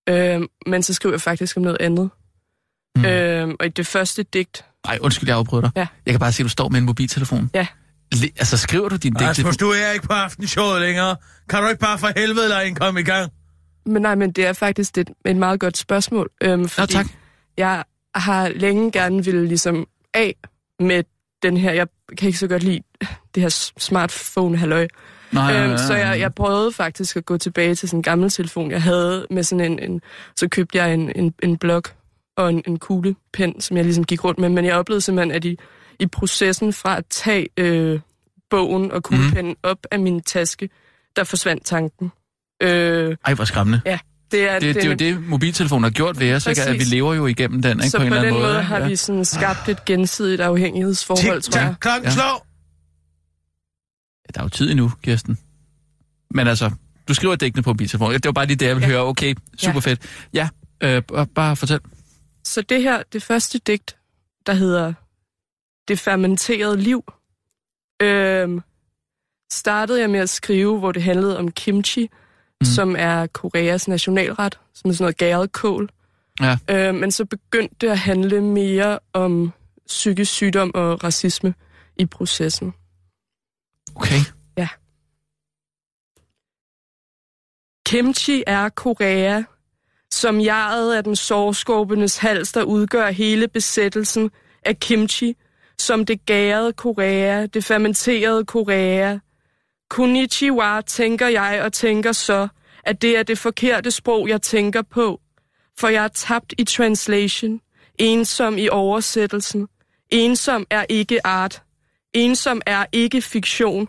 øh, men så skriver jeg faktisk om noget andet. Mm. Øh, og i det første digt, Ej, undskyld, jeg afbryder dig. Ja. Jeg kan bare se, at du står med en mobiltelefon. Ja. Le- altså, skriver du din digt? Rasmus, du er ikke på aftenshowet længere. Kan du ikke bare for helvede lade en komme i gang? men nej, men det er faktisk et, et meget godt spørgsmål. Øh, fordi tak. Jeg har længe gerne ville ligesom af med den her, jeg kan ikke så godt lide det her smartphone halløj. Nej, Øhm, så jeg, jeg prøvede faktisk at gå tilbage til sådan en gammel telefon, jeg havde med sådan en, en så købte jeg en, en, en blok og en, en kuglepen, som jeg ligesom gik rundt med, men jeg oplevede simpelthen, at i, i processen fra at tage øh, bogen og kuglepennen mm. op af min taske, der forsvandt tanken. Øh, Ej, hvor skræmmende. det er, Det, det er jo det, mobiltelefonen har gjort ved os, ikke? at vi lever jo igennem den, ikke? Så på på, en eller den anden måde måde. har ja. vi sådan skabt et gensidigt afhængighedsforhold, tror jeg. Klokken Ja. slår. Ja, der er jo tid endnu, Kirsten. Men altså, du skriver digtene på mobiltelefonen. Det var bare lige det, jeg ville Ja. høre. Okay, super Ja. fedt. Ja, øh, bare fortæl. Så det her, det første digt, der hedder Det fermenterede liv, øhm, startede jeg med at skrive, hvor det handlede om kimchi, mm. som er Koreas nationalret, som er sådan noget gæret kål. Ja. Øhm, men så begyndte det at handle mere om psykisk sygdom og racisme i processen. Okay. Kimchi er Korea, som jaret af den sårskorpenes hals, der udgør hele besættelsen af kimchi, som det gærede Korea, det fermenterede Korea. Konnichiwa tænker jeg og tænker så, at det er det forkerte sprog, jeg tænker på. For jeg er tabt i translation, ensom i oversættelsen. Ensom er ikke art. Ensom er ikke fiktion.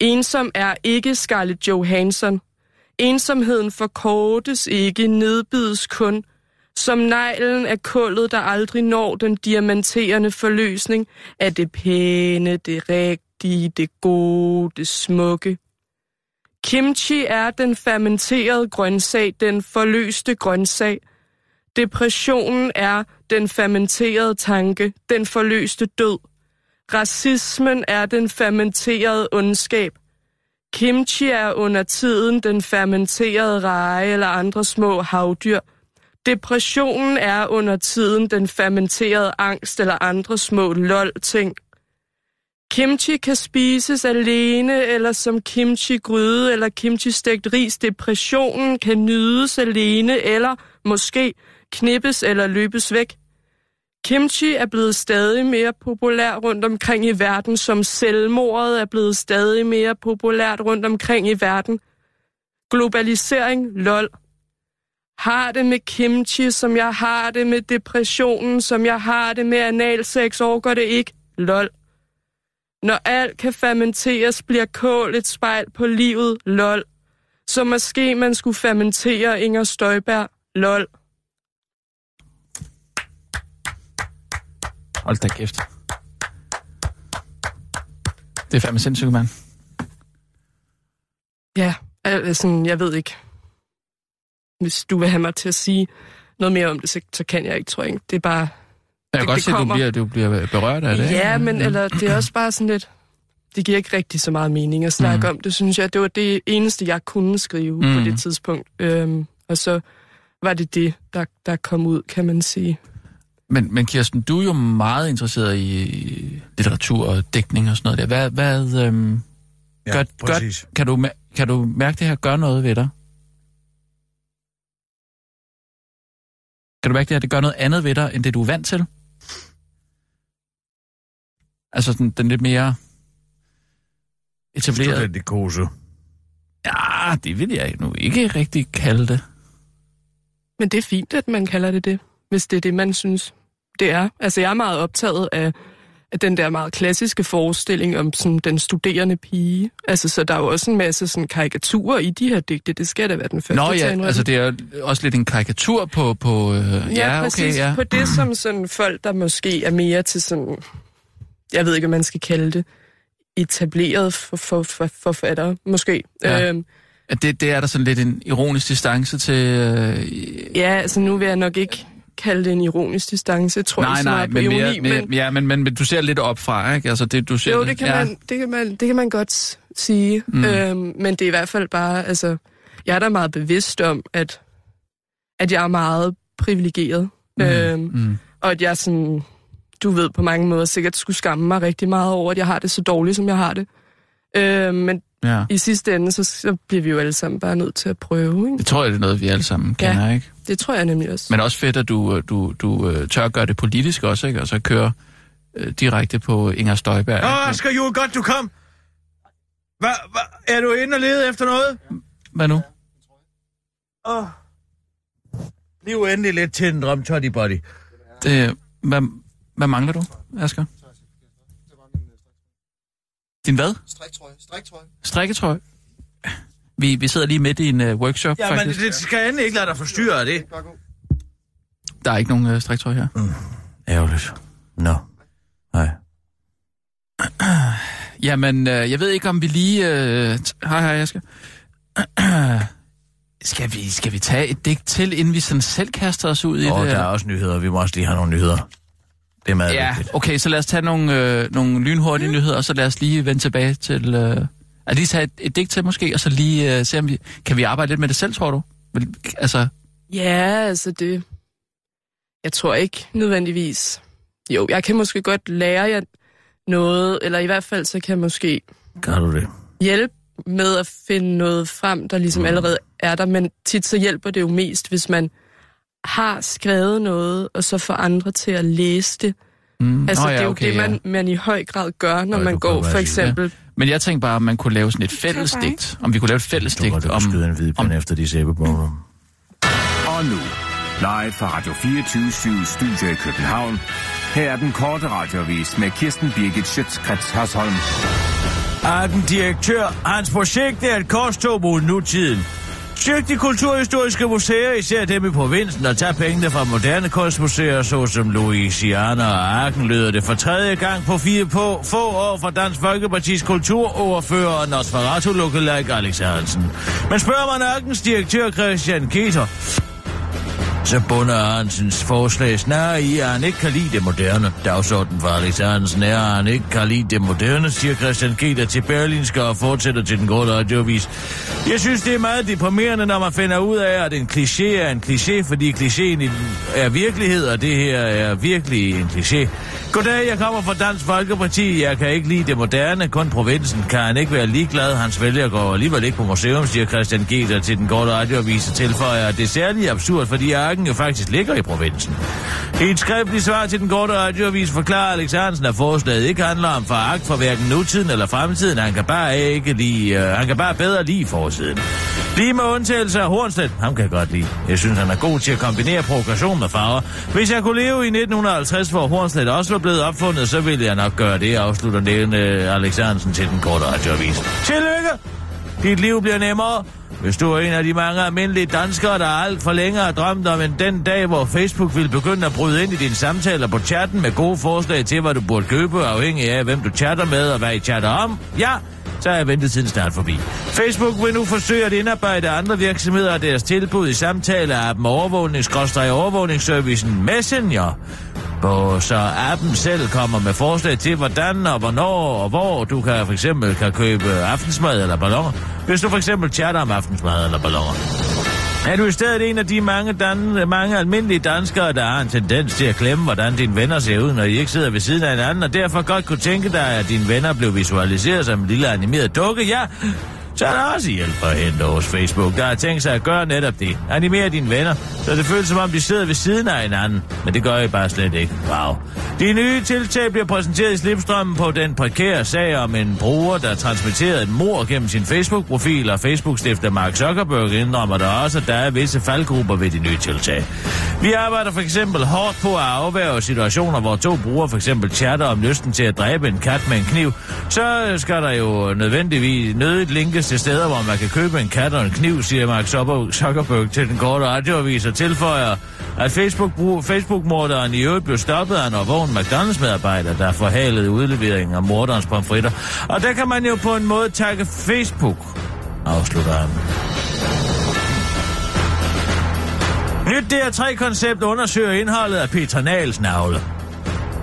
Ensom er ikke Scarlett Johansson. Ensomheden forkortes ikke, nedbides kun. Som neglen af kullet, der aldrig når den diamanterende forløsning af det pæne, det rigtige, det gode, det smukke. Kimchi er den fermenterede grøntsag, den forløste grøntsag. Depressionen er den fermenterede tanke, den forløste død. Racismen er den fermenterede ondskab. Kimchi er under tiden den fermenterede reje eller andre små havdyr. Depressionen er under tiden den fermenterede angst eller andre små lol-ting. Kimchi kan spises alene eller som kimchi-gryde eller kimchi-stegt ris. Depressionen kan nydes alene eller måske knippes eller løbes væk. Kimchi er blevet stadig mere populær rundt omkring i verden, som selvmordet er blevet stadig mere populært rundt omkring i verden. Globalisering, lol. Har det med kimchi, som jeg har det med depressionen, som jeg har det med analsex, overgår det ikke, lol. Når alt kan fermenteres, bliver kål et spejl på livet, lol. Så måske man skulle fermentere Inger Støjberg, lol. Hold da kæft. Det er fandme sindssygt, mand. Ja, altså, jeg ved ikke. Hvis du vil have mig til at sige noget mere om det, så, så kan jeg ikke, tror jeg ikke. Det er bare... Jeg kan godt se, at du bliver, du bliver berørt af det. Ja, ikke? men eller, det er også bare sådan lidt... Det giver ikke rigtig så meget mening at snakke mm. om det, synes jeg. Det var det eneste, jeg kunne skrive mm. på det tidspunkt. Øhm, og så var det det, der, der kom ud, kan man sige. Men, men Kirsten, du er jo meget interesseret i litteratur og dækning og sådan noget der. Hvad, hvad øhm, Ja, gør, præcis. gør, kan, du, kan du mærke det her gør noget ved dig? Kan du mærke det her, det gør noget andet ved dig, end det du er vant til? Altså sådan, den lidt mere etableret... Studentikose. Ja, det vil jeg nu ikke rigtig kalde det. Men det er fint, at man kalder det det, hvis det er det, man synes, det er. Altså, jeg er meget optaget af, af den der meget klassiske forestilling om sådan, den studerende pige. Altså, så der er jo også en masse sådan, karikaturer i de her digte. Det skal da være den første Nå ja, altså det er også lidt en karikatur på... på øh, ja, Ja, okay, præcis. ja. På det, som sådan folk, der måske er mere til sådan... Jeg ved ikke, hvad man skal kalde det. Etableret for, for, for, forfattere, måske. Ja. Øhm, At Det, det er der sådan lidt en ironisk distance til... Øh, ja, altså nu vil jeg nok ikke kalde det en ironisk distance. Jeg tror nej, så nej, på men, ironi, mere, men... ja, men, men, men du ser lidt op fra, ikke? Altså det, du ser Jo, det kan, ja. man, det, kan man, det kan man godt sige. Mm. Øhm, men det er i hvert fald bare, altså, jeg er da meget bevidst om, at, at jeg er meget privilegeret. Mm. Øhm, Mm. og at jeg sådan, du ved, på mange måder sikkert skulle skamme mig rigtig meget over, at jeg har det så dårligt, som jeg har det. Øhm, men Ja. i sidste ende, så, så bliver vi jo alle sammen bare nødt til at prøve. Ikke? Det tror jeg, det er noget, vi alle sammen Ja. kender, ikke? Det tror jeg nemlig også. Men også fedt, at du, du, du øh, tør gøre det politisk også, ikke? Og så køre øh, direkte på Inger Støjberg. Åh, ikke? Asger Juhl, godt du kom. Hvad, hvad, er du inde og lede efter noget? Hvad nu? Åh. Oh. Bliv endelig lidt til en drum toddy body. Det, hvad, hvad mangler du, Asger? Din hvad? Striktrøje, striktrøje. Strikketrøje? Vi, vi sidder lige midt i en uh, workshop, Ja, men faktisk. det skal endelig ikke lade dig forstyrre af det. Der er ikke nogen uh, striktrøje her. Ærgerligt. Nå. Nej. Jamen, øh, jeg ved ikke, om vi lige... Øh, hej, hej, Asger. skal, vi, skal vi tage et digt til, inden vi sådan selv kaster os ud i Og det? der er også nyheder. Vi må også lige have nogle nyheder. Det er meget Ja, vigtigt. okay, så lad os tage nogle, øh, nogle lynhurtige nyheder, og så lad os lige vende tilbage til... Øh, at lige tage et, et digt til måske, og så lige øh, se, om vi... Kan vi arbejde lidt med det selv, tror du? Vil, altså, Ja, altså det... Jeg tror ikke nødvendigvis... Jo, jeg kan måske godt lære jer noget, eller i hvert fald så kan jeg måske Gør du det? hjælpe med at finde noget frem, der ligesom allerede er der, men tit så hjælper det jo mest, hvis man har skrevet noget, og så får andre til at læse det. mm, Altså, nå, det er jo okay, det, ja. man, man i høj grad gør, når Nå, man du går for sige, eksempel... Men jeg tænkte bare, om man kunne lave sådan et fælles digt. Om vi kunne lave et fælles Du digt om... skyde en hvid om- efter de sæbebomber. Og nu, live fra Radio 24 Studio i København. Her er den korte radiovis med Kirsten Birgit Schøtzgrads Hasholm. Er den direktør, hans projekt er et korstog mod nutiden. Søg de kulturhistoriske museer, især dem i provinsen, og tag pengene fra moderne kunstmuseer, såsom Louisiana og Arken, lyder det for tredje gang på fire på få år fra Dansk Folkepartis kulturoverfører og Nosferatu lookalike Alex Hansen. Men spørger man Arkens direktør Christian Keter, så bunder Arnsens forslag snarere i, at han ikke kan lide det moderne. Dagsordenen for Alex Arnsen er, at han ikke kan lide det moderne, siger Christian Keter til Berlinske og fortsætter til den korte radiovis. Jeg synes, det er meget deprimerende, når man finder ud af, at en kliché er en kliché, fordi klichéen er virkelighed, og det her er virkelig en kliché. Goddag, jeg kommer fra Dansk Folkeparti. Jeg kan ikke lide det moderne, kun provinsen. Kan han ikke være ligeglad? Hans vælger går alligevel ikke på museum, siger Christian Geter til den korte radioavis og tilføjer, at det er særlig absurd, fordi arken jo faktisk ligger i provinsen. I et skriftligt svar til den korte radioavis forklarer Alex Hansen, at forslaget ikke handler om foragt for hverken nutiden eller fremtiden. Han kan bare ikke lide, øh, han kan bare bedre lide forsiden. Lige med undtagelse af Hornstedt, ham kan jeg godt lide. Jeg synes, han er god til at kombinere progression med farver. Hvis jeg kunne leve i 1950, hvor Hornstedt også var blevet opfundet, så ville jeg nok gøre det, afslutter nævne øh, Alex Hansen til den korte radioavis. Tillykke! Dit liv bliver nemmere. Hvis du er en af de mange almindelige danskere, der alt for længe har drømt om en den dag, hvor Facebook vil begynde at bryde ind i dine samtaler på chatten med gode forslag til, hvad du burde købe, afhængig af, hvem du chatter med og hvad I chatter om, ja, så er ventetiden snart forbi. Facebook vil nu forsøge at indarbejde andre virksomheder og deres tilbud i samtaleappen overvågnings-overvågningsservicen Messenger. På, så appen selv kommer med forslag til, hvordan og hvornår og hvor du kan for eksempel kan købe aftensmad eller balloner. Hvis du for eksempel chatter om aftensmad eller balloner. Er du i stedet en af de mange, dan- mange almindelige danskere, der har en tendens til at glemme, hvordan dine venner ser ud, når I ikke sidder ved siden af hinanden, og derfor godt kunne tænke dig, at dine venner blev visualiseret som en lille animeret dukke, ja, så er der også hjælp at hente hos Facebook, der har tænkt sig at gøre netop det. Animere dine venner, så det føles som om de sidder ved siden af hinanden. Men det gør I bare slet ikke. Wow. De nye tiltag bliver præsenteret i slipstrømmen på den prekære sag om en bruger, der transmitterede et mor gennem sin Facebook-profil, og Facebook-stifter Mark Zuckerberg indrømmer der også, at der er visse faldgrupper ved de nye tiltag. Vi arbejder for eksempel hårdt på at afværge situationer, hvor to brugere for eksempel chatter om lysten til at dræbe en kat med en kniv. Så skal der jo nødvendigvis nødigt linkes til steder, hvor man kan købe en kat og en kniv, siger Mark Zuckerberg til den korte radioavis og tilføjer, at Facebook-morderen Facebook i øvrigt blev stoppet af en overvågen McDonald's-medarbejder, der forhalede udleveringen af morderens pomfritter. Og der kan man jo på en måde takke Facebook, afslutter han. Nyt DR3-koncept undersøger indholdet af Peter Nahls navle.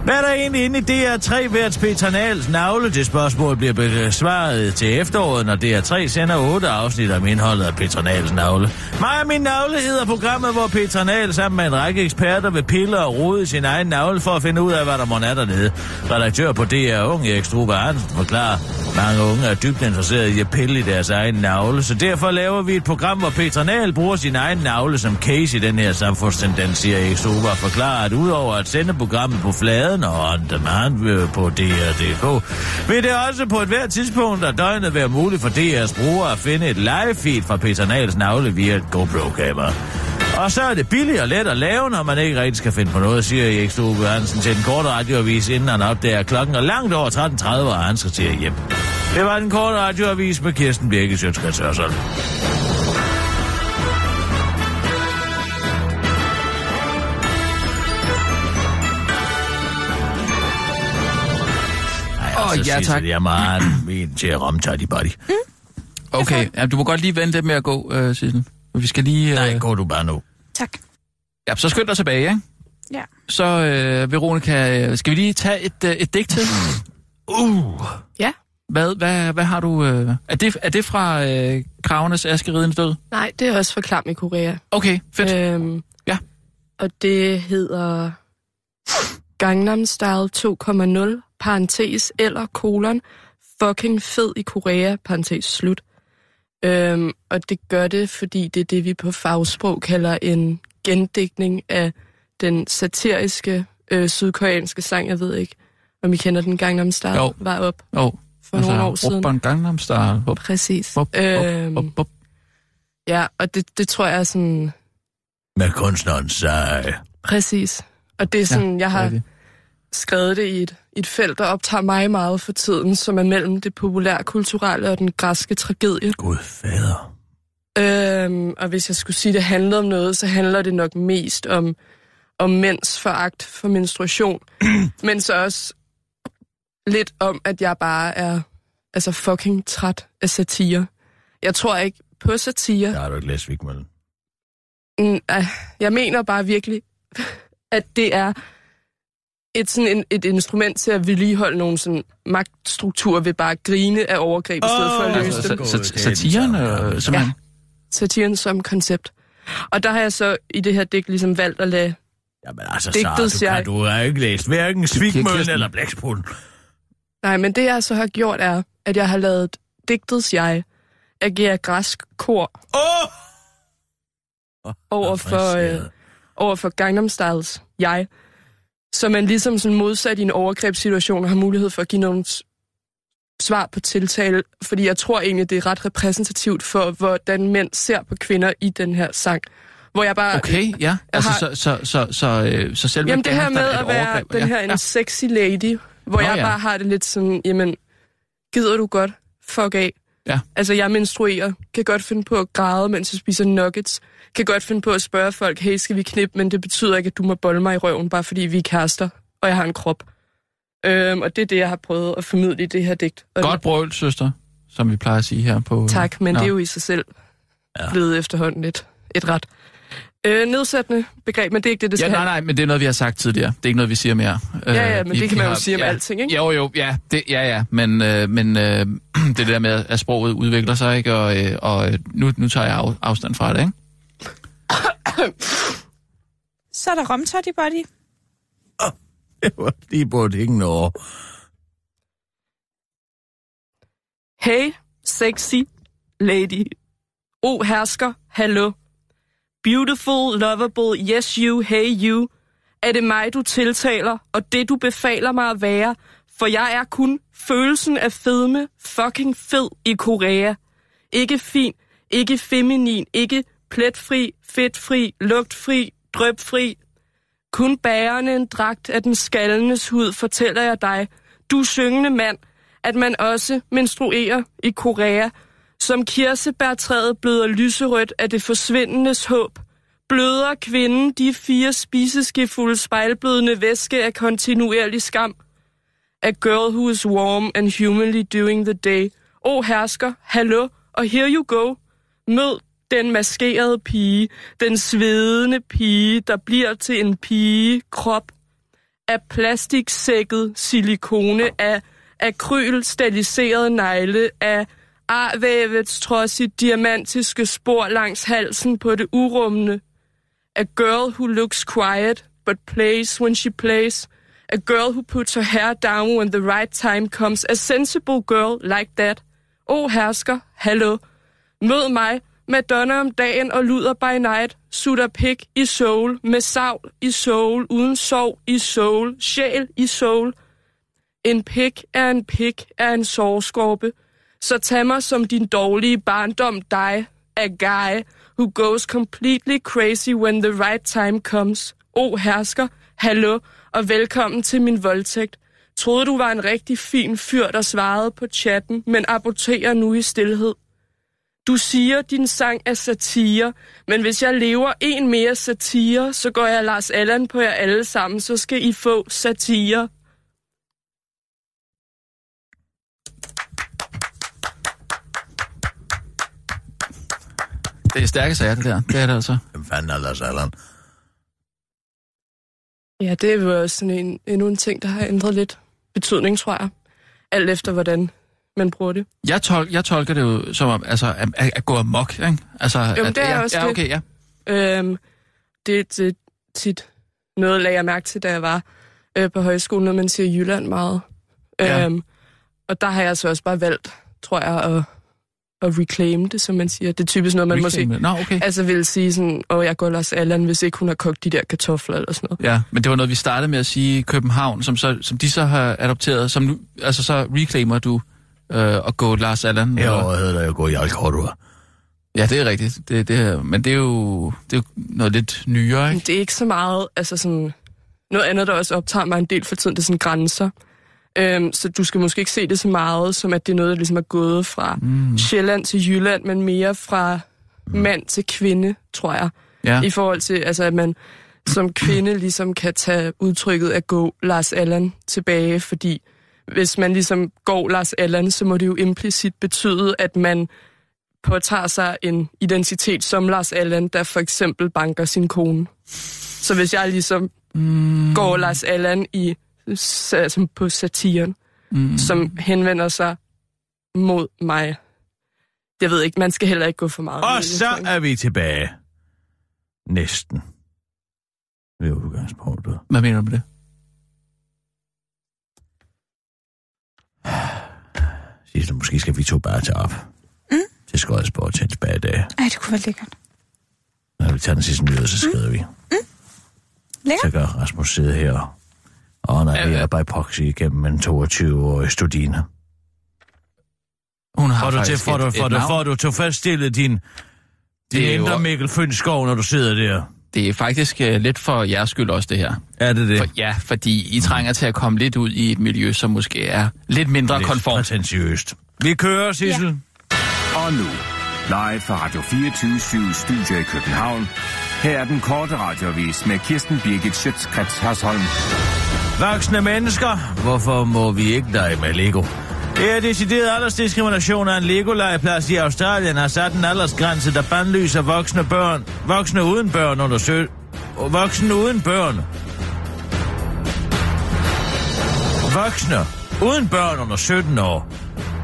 Hvad er der egentlig inde i DR3 værts Peter Nahls navle? Det spørgsmål bliver besvaret til efteråret, når DR3 sender otte afsnit om indholdet af Peter navle. Mig og min navle hedder programmet, hvor Peter sammen med en række eksperter vil pille og rode i sin egen navle for at finde ud af, hvad der må er dernede. Redaktør på DR Ung, Erik Strube Hansen, forklarer, mange unge er dybt interesserede i at pille i deres egen navle, så derfor laver vi et program, hvor Peter bruger sin egen navle som case i den her samfundstendens, siger Erik Strube og forklarer, at udover at sende programmet på fladen og on demand på DR.dk, vil det også på et hvert tidspunkt af døgnet være muligt for DR's brugere at finde et live feed fra Peter Nahls navle via et GoPro-kamera. Og så er det billigt og let at lave, når man ikke rigtig skal finde på noget, siger Erik Stube Hansen til den korte radioavis, inden han opdager klokken er langt over 13.30, og han skal til hjem. Det var den korte radioavis med Kirsten Birke Sjøtskrets så ja, tak. Jeg er meget men til at ramme Taddy Buddy. Okay, ja, du må godt lige vente med at gå, uh, Sissel. Vi skal lige... Uh... Nej, går du bare nu. Tak. Ja, så skynd dig tilbage, ikke? Ja. Så, øh, Veronica, øh, skal vi lige tage et, øh, et digt til? Uh, Ja. Hvad, hvad, hvad har du... Øh... Er, det, er det fra øh, Kravenes Askeridens død? Nej, det er også for klam i Korea. Okay, fedt. Øh... Øhm, Ja. Og det hedder Gangnam Style 2.0, parentes, eller kolon, fucking fed i Korea, parentes slut. Øhm, og det gør det, fordi det er det, vi på fagsprog kalder en gendækning af den satiriske øh, sydkoreanske sang, jeg ved ikke, om I kender den Gangnam Style, Jo. var op Oh, for nogle år siden. Ruppen Gangnam Style. Hup, Præcis. hup, hup, Øhm, hup, hup. Ja, og det, det tror jeg er sådan... med kunstneren sej. Præcis. Og det er sådan, ja, jeg har rigtigt. Skrevet det i et, et felt, der optager mig meget for tiden, som er mellem det populærkulturelle og den græske tragedie. Gud fader. Øhm, og hvis jeg skulle sige, at det handlede om noget, så handler det nok mest om, om mænds foragt for menstruation. men så også lidt om, at jeg bare er altså fucking træt af satire. Jeg tror ikke på satire. Der har du ikke læst Vigmøllen. Mm, ej, jeg mener bare virkelig, at det er et, sådan en, et instrument til at vedligeholde nogle sådan magtstrukturer ved bare at grine af overgreb, i stedet for at løse altså, dem. Så, så, satiren, øh, simpelthen. Satiren som koncept. Og der har jeg så i det her digt ligesom valgt at lade... Jamen altså, Digtet så, du, jeg- kan, du har ikke læst hverken Svigmøllen eller Blæksprutten. Nej, men det jeg så har gjort er, at jeg har lavet digtets jeg agere græsk kor Åh! over for, øh, over for Gangnam Styles jeg. Så man ligesom sådan modsat i en overgrebssituation har mulighed for at give nogle svar på tiltale, fordi jeg tror egentlig, det er ret repræsentativt for, hvordan mænd ser på kvinder i den her sang. Hvor jeg bare... Okay, ja. Altså, har- så, så, så, så, øh, så selve Jamen det her med at være overgreb. den ja. her en Ja. sexy lady, hvor Nå, jeg ja. bare har det lidt sådan, jamen, gider du godt? Fuck af. Ja. Altså, jeg menstruerer, kan godt finde på at græde, mens jeg spiser nuggets, kan godt finde på at spørge folk, hey, skal vi knippe, men det betyder ikke, at du må bolle mig i røven, bare fordi vi er kærester, og jeg har en krop. Øhm, og det er det, jeg har prøvet at formidle i det her digt. Og Godt brøl, søster, som vi plejer at sige her på... Tak, men Nå. det er jo i sig selv Ja. blevet efterhånden et, et ret øh, nedsættende begreb, men det er ikke det, det Ja, skal nej, nej, men det er noget, vi har sagt tidligere. Det er ikke noget, vi siger mere. Ja, ja, Øh, men vi- det kan man jo har- sige om ja, alting, ikke? Jo, jo, ja, det, ja, ja, men, øh, men øh, det er der med, at sproget udvikler sig, ikke? Og, øh, og øh, nu, nu tager jeg af, afstand fra det, ikke? Så er der romtotty body. Det var lige på et ingen år. Hey, sexy lady. O hersker, hallo. Beautiful, lovable, yes you, hey you. Er det mig, du tiltaler, og det, du befaler mig at være? For jeg er kun følelsen af fedme, fucking fed i Korea. Ikke fin, ikke feminin, ikke pletfri, fedtfri, lugtfri, drøbfri. Kun bærende en dragt af den skallendes hud fortæller jeg dig, du syngende mand, at man også menstruerer i Korea. Som kirsebærtræet bløder lyserødt af det forsvindendes håb. Bløder kvinden de fire spiseskefulde spejlblødende væske af kontinuerlig skam. A girl who is warm and humanly doing the day. O hersker, hallo, og here you go. Mød den maskerede pige, den svedende pige, der bliver til en pige krop af plastiksækket silikone, af akryl steriliseret negle, af arvævets sit diamantiske spor langs halsen på det urummende. A girl who looks quiet, but plays when she plays. A girl who puts her hair down when the right time comes. A sensible girl like that. O hersker, hallo. Mød mig, Madonna om dagen og luder by night. Sutter pik i soul, med savl i soul, uden sov i soul, sjæl i soul. En pik er en pik er en sårskorpe. Så tag mig som din dårlige barndom dig, a guy who goes completely crazy when the right time comes. O hersker, hallo og velkommen til min voldtægt. Troede du var en rigtig fin fyr, der svarede på chatten, men aborterer nu i stillhed. Du siger, din sang er satire, men hvis jeg lever en mere satire, så går jeg Lars Allan på jer alle sammen, så skal I få satire. Det er stærke sager, det der. Det er det altså. Hvem fanden er Lars Allan? Ja, det er jo også sådan en, endnu en ting, der har ændret lidt betydning, tror jeg. Alt efter, hvordan man bruger det. Jeg, tol- jeg tolker det jo som om, altså, at, at, at gå amok, ikke? Altså, Jo, at, det er ja, også ja, det. okay, ja. Øhm, det, det tit noget, lagde jeg mærke til, da jeg var øh, på højskolen, når man siger Jylland meget. Ja. Øhm, og der har jeg så også bare valgt, tror jeg, at, at reclaim det, som man siger. Det er typisk noget, man Reclaim måske. Nå, okay. altså vil sige sådan, åh, jeg går Lars Allan, hvis ikke hun har kogt de der kartofler eller sådan noget. Ja, men det var noget, vi startede med at sige i København, som, så, som de så har adopteret. Som nu, altså så reclaimer du øh, at gå Lars Allan. Jeg eller- hedder jeg gå i Alcordua. Ja, det er rigtigt. Det, det, men det er, jo, det er jo noget lidt nyere, Men ikke? det er ikke så meget, altså sådan, noget andet, der også optager mig en del for tiden, det er sådan grænser. Øhm, så du skal måske ikke se det så meget, som at det er noget, der ligesom er gået fra mm. Sjælland til Jylland, men mere fra mand til kvinde, tror jeg. Ja. I forhold til, altså, at man som kvinde ligesom kan tage udtrykket at gå Lars Allan tilbage, fordi hvis man ligesom går Lars Allan, så må det jo implicit betyde, at man påtager sig en identitet som Lars Allan, der for eksempel banker sin kone. Så hvis jeg ligesom mm. går Lars Allan i, altså på satiren, mm. som henvender sig mod mig. Jeg ved ikke, man skal heller ikke gå for meget. Og så det. er vi tilbage. Næsten. Ved udgangspunktet. Hvad mener du med det? Sidste, måske skal vi to bare tage op. Mm. Til Skodsborg til en tilbage dag. Ej, det kunne være lækkert. Når vi tager den sidste nyhed, så skriver vi. Lækkert. Så gør Rasmus sidde her og vi er by proxy igennem en 22-årig studine. Hun har Får du, til, får, du, får, du, får du tilfredsstillet din, din Det er jo- indre Mikkel Fønskov, når du sidder der? Det er faktisk uh, lidt for jeres skyld også, det her. Er det det? For, ja, fordi I trænger til at komme lidt ud i et miljø, som måske er lidt mindre Lidt konformt. prætentiøst. Vi kører, Sissel. Ja. Og nu, live fra Radio 24 Studio i København. Her er den korte radiovis med Kirsten Birgit Schøtzgrads Hasholm. Voksne mennesker, hvorfor må vi ikke lege med Lego? Det er decideret aldersdiskrimination af en Lego-legeplads i Australien har sat en aldersgrænse, der bandlyser voksne børn, voksne uden børn under sø... Voksne uden børn. Voksne uden børn under 17 år,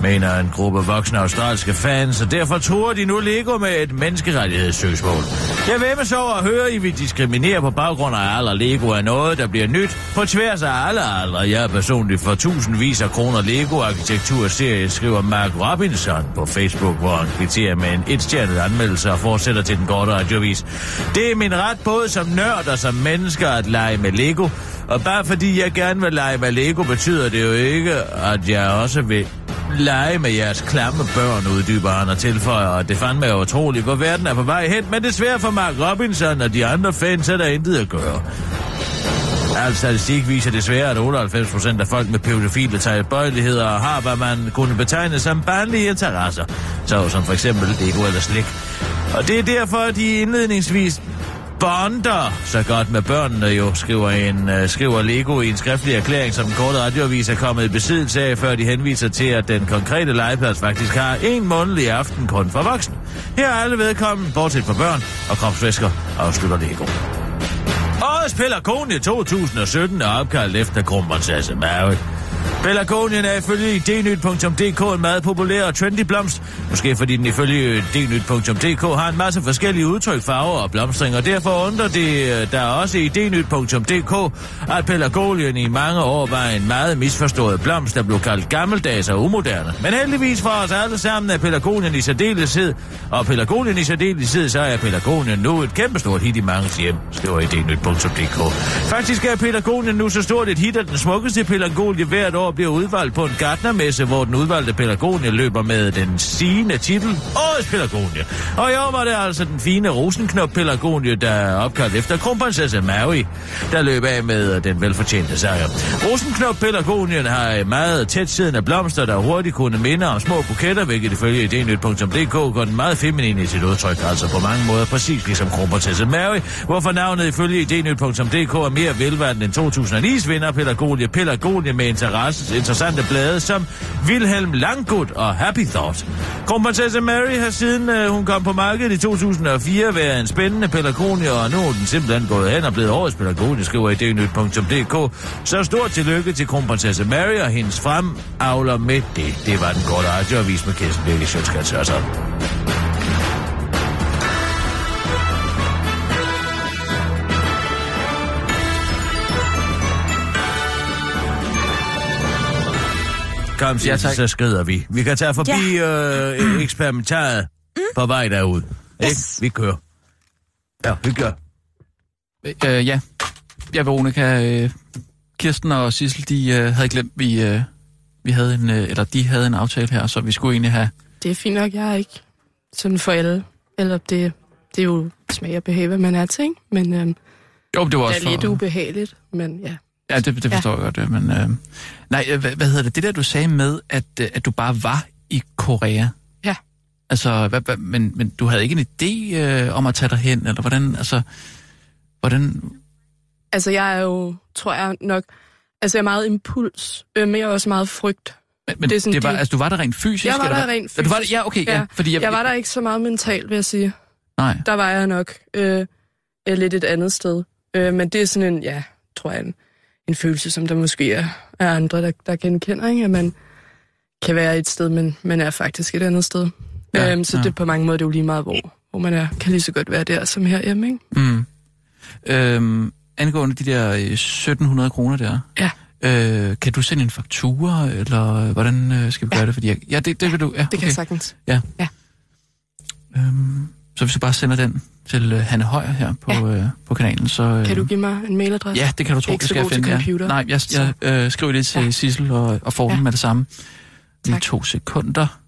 mener en gruppe voksne australske fans, og derfor tror de nu Lego med et menneskerettighedssøgsmål. Jeg væmmes over at høre, I vil diskriminere på baggrund af alder. Lego er noget, der bliver nyt på tværs af alle aldre. Jeg er personligt for tusindvis af kroner Lego-arkitekturserie, skriver Mark Robinson på Facebook, hvor han kvitterer med en etstjernet anmeldelse og fortsætter til den korte radiovis. Det er min ret både som nørd og som mennesker at lege med Lego. Og bare fordi jeg gerne vil lege med Lego, betyder det jo ikke, at jeg også vil lege med jeres klamme børn, uddyber han og tilføjer, og det fandme er utroligt, hvor verden er på vej hen, men desværre for Mark Robinson og de andre fans er der intet at gøre. Al statistik viser desværre, at 98 procent af folk med pædofile tilbøjeligheder har, hvad man kunne betegne som barnlige interesser, så som for eksempel Lego eller slik. Og det er derfor, at de indledningsvis bonder så godt med børnene jo, skriver, en, øh, skriver Lego i en skriftlig erklæring, som den korte radioavis er kommet i besiddelse af, før de henviser til, at den konkrete legeplads faktisk har en månedlig aften kun for voksne. Her er alle vedkommen, bortset fra børn og kropsvæsker, afslutter Lego. Årets Pelagonie 2017 er opkaldt efter kronprinsesse Mary. Pelagonien er ifølge dnyt.dk en meget populær og trendy blomst. Måske fordi den ifølge dnyt.dk har en masse forskellige udtryk, farver og blomstring, og derfor undrer det øh, der også i dnyt.dk, at Pelagonien i mange år var en meget misforstået blomst, der blev kaldt gammeldags og umoderne. Men heldigvis for os alle sammen er Pelagonien i særdeleshed, og Pelagonien i særdeleshed, så er Pelagonien nu et kæmpestort hit i mange hjem, skriver i dnyt.dk. Faktisk er Pelagonien nu så stort et hit, at den smukkeste Pelagonie hvert år bliver udvalgt på en gartnermesse, hvor den udvalgte Pelagonie løber med den sigende titel Årets Pelagonie. Og i år var det altså den fine rosenknop Pelagonie, der er opkaldt efter kronprinsesse Mary, der løb af med den velfortjente sejr. Rosenknop Pelagonien har meget tæt siddende blomster, der hurtigt kunne minde om små buketter, hvilket ifølge idnyt.dk går den meget feminin i sit udtryk, altså på mange måder præcis ligesom kronprinsesse Mary, hvorfor navnet ifølge idnyt.dk er mere velværende end 2009's vinder Pelagonie, Pelagonie med interesse, interessante blade som Wilhelm Langgut og Happy Thought. Kronprinsesse Mary har siden øh, hun kom på markedet i 2004 været en spændende Pelagonie, og nu er den simpelthen gået hen og blevet årets Pelagonie, skriver idnyt.dk. Så stort tillykke til kronprinsesse Mary og hendes fremavler med det. Det var den korte radioavis med Kirsten Birke Sjøtskrets Kom, Ja, tak. så skrider vi. Vi kan tage forbi ja. øh, eksperimentaret mm. på vej derud. Yes. Ikke? Vi kører. Ja, vi gør. Øh, ja. Ja, Veronica, øh, Kirsten og Sissel, de øh, havde glemt, vi, øh, vi havde en, øh, eller de havde en aftale her, så vi skulle egentlig have... Det er fint nok, jeg er ikke sådan for alle. Eller det, det er jo smag og behag, hvad man er til, ikke? Men øhm, Jo, det var det også er for... lidt ubehageligt, men ja. Ja, det, det forstår ja. jeg godt, men... Øh, nej, øh, hvad, hvad hedder det? Det der, du sagde med, at, øh, at du bare var i Korea. Ja. Altså, hvad, hvad, men, men du havde ikke en idé øh, om at tage dig hen, eller hvordan, altså... Hvordan... Altså, jeg er jo, tror jeg nok... Altså, jeg er meget impuls, øh, men jeg er også meget frygt. Men, men Det er sådan det var, de- altså, du var der rent fysisk? Jeg var eller der hvad? rent Ja, du var der, fysisk. ja, okay, ja. Ja. Fordi jeg, Jeg var der ikke så meget mentalt, vil jeg sige. Nej. Der var jeg nok øh, øh, lidt et andet sted. Øh, men det er sådan en, ja, tror jeg, en, en følelse, som der måske er, er andre, der, der genkender, ikke? At man kan være et sted, men man er faktisk et andet sted. Ja, Ja, øhm, så ja. ja. det på mange måder det er jo lige meget, hvor, hvor man er. Kan lige så godt være der som herhjemme, ikke? Mm. Øhm, angående de der øh, 1700 kroner der. Ja. Øh, kan du sende en faktura, eller hvordan øh, skal vi gøre det? Fordi jeg, ja, det, det vil du. Ja, Det okay. kan jeg sagtens. øhm, så hvis du bare sender den til øh, Hanne Højer her på, ja. øh, på kanalen, så... Øh, Kan du give mig en mailadresse? Ja, det kan du tro, det skal jeg finde. computer. Ja. Nej, jeg, jeg øh, skriver det til ja. Sissel og, og får ja. den med det samme. Lige Tak. to sekunder.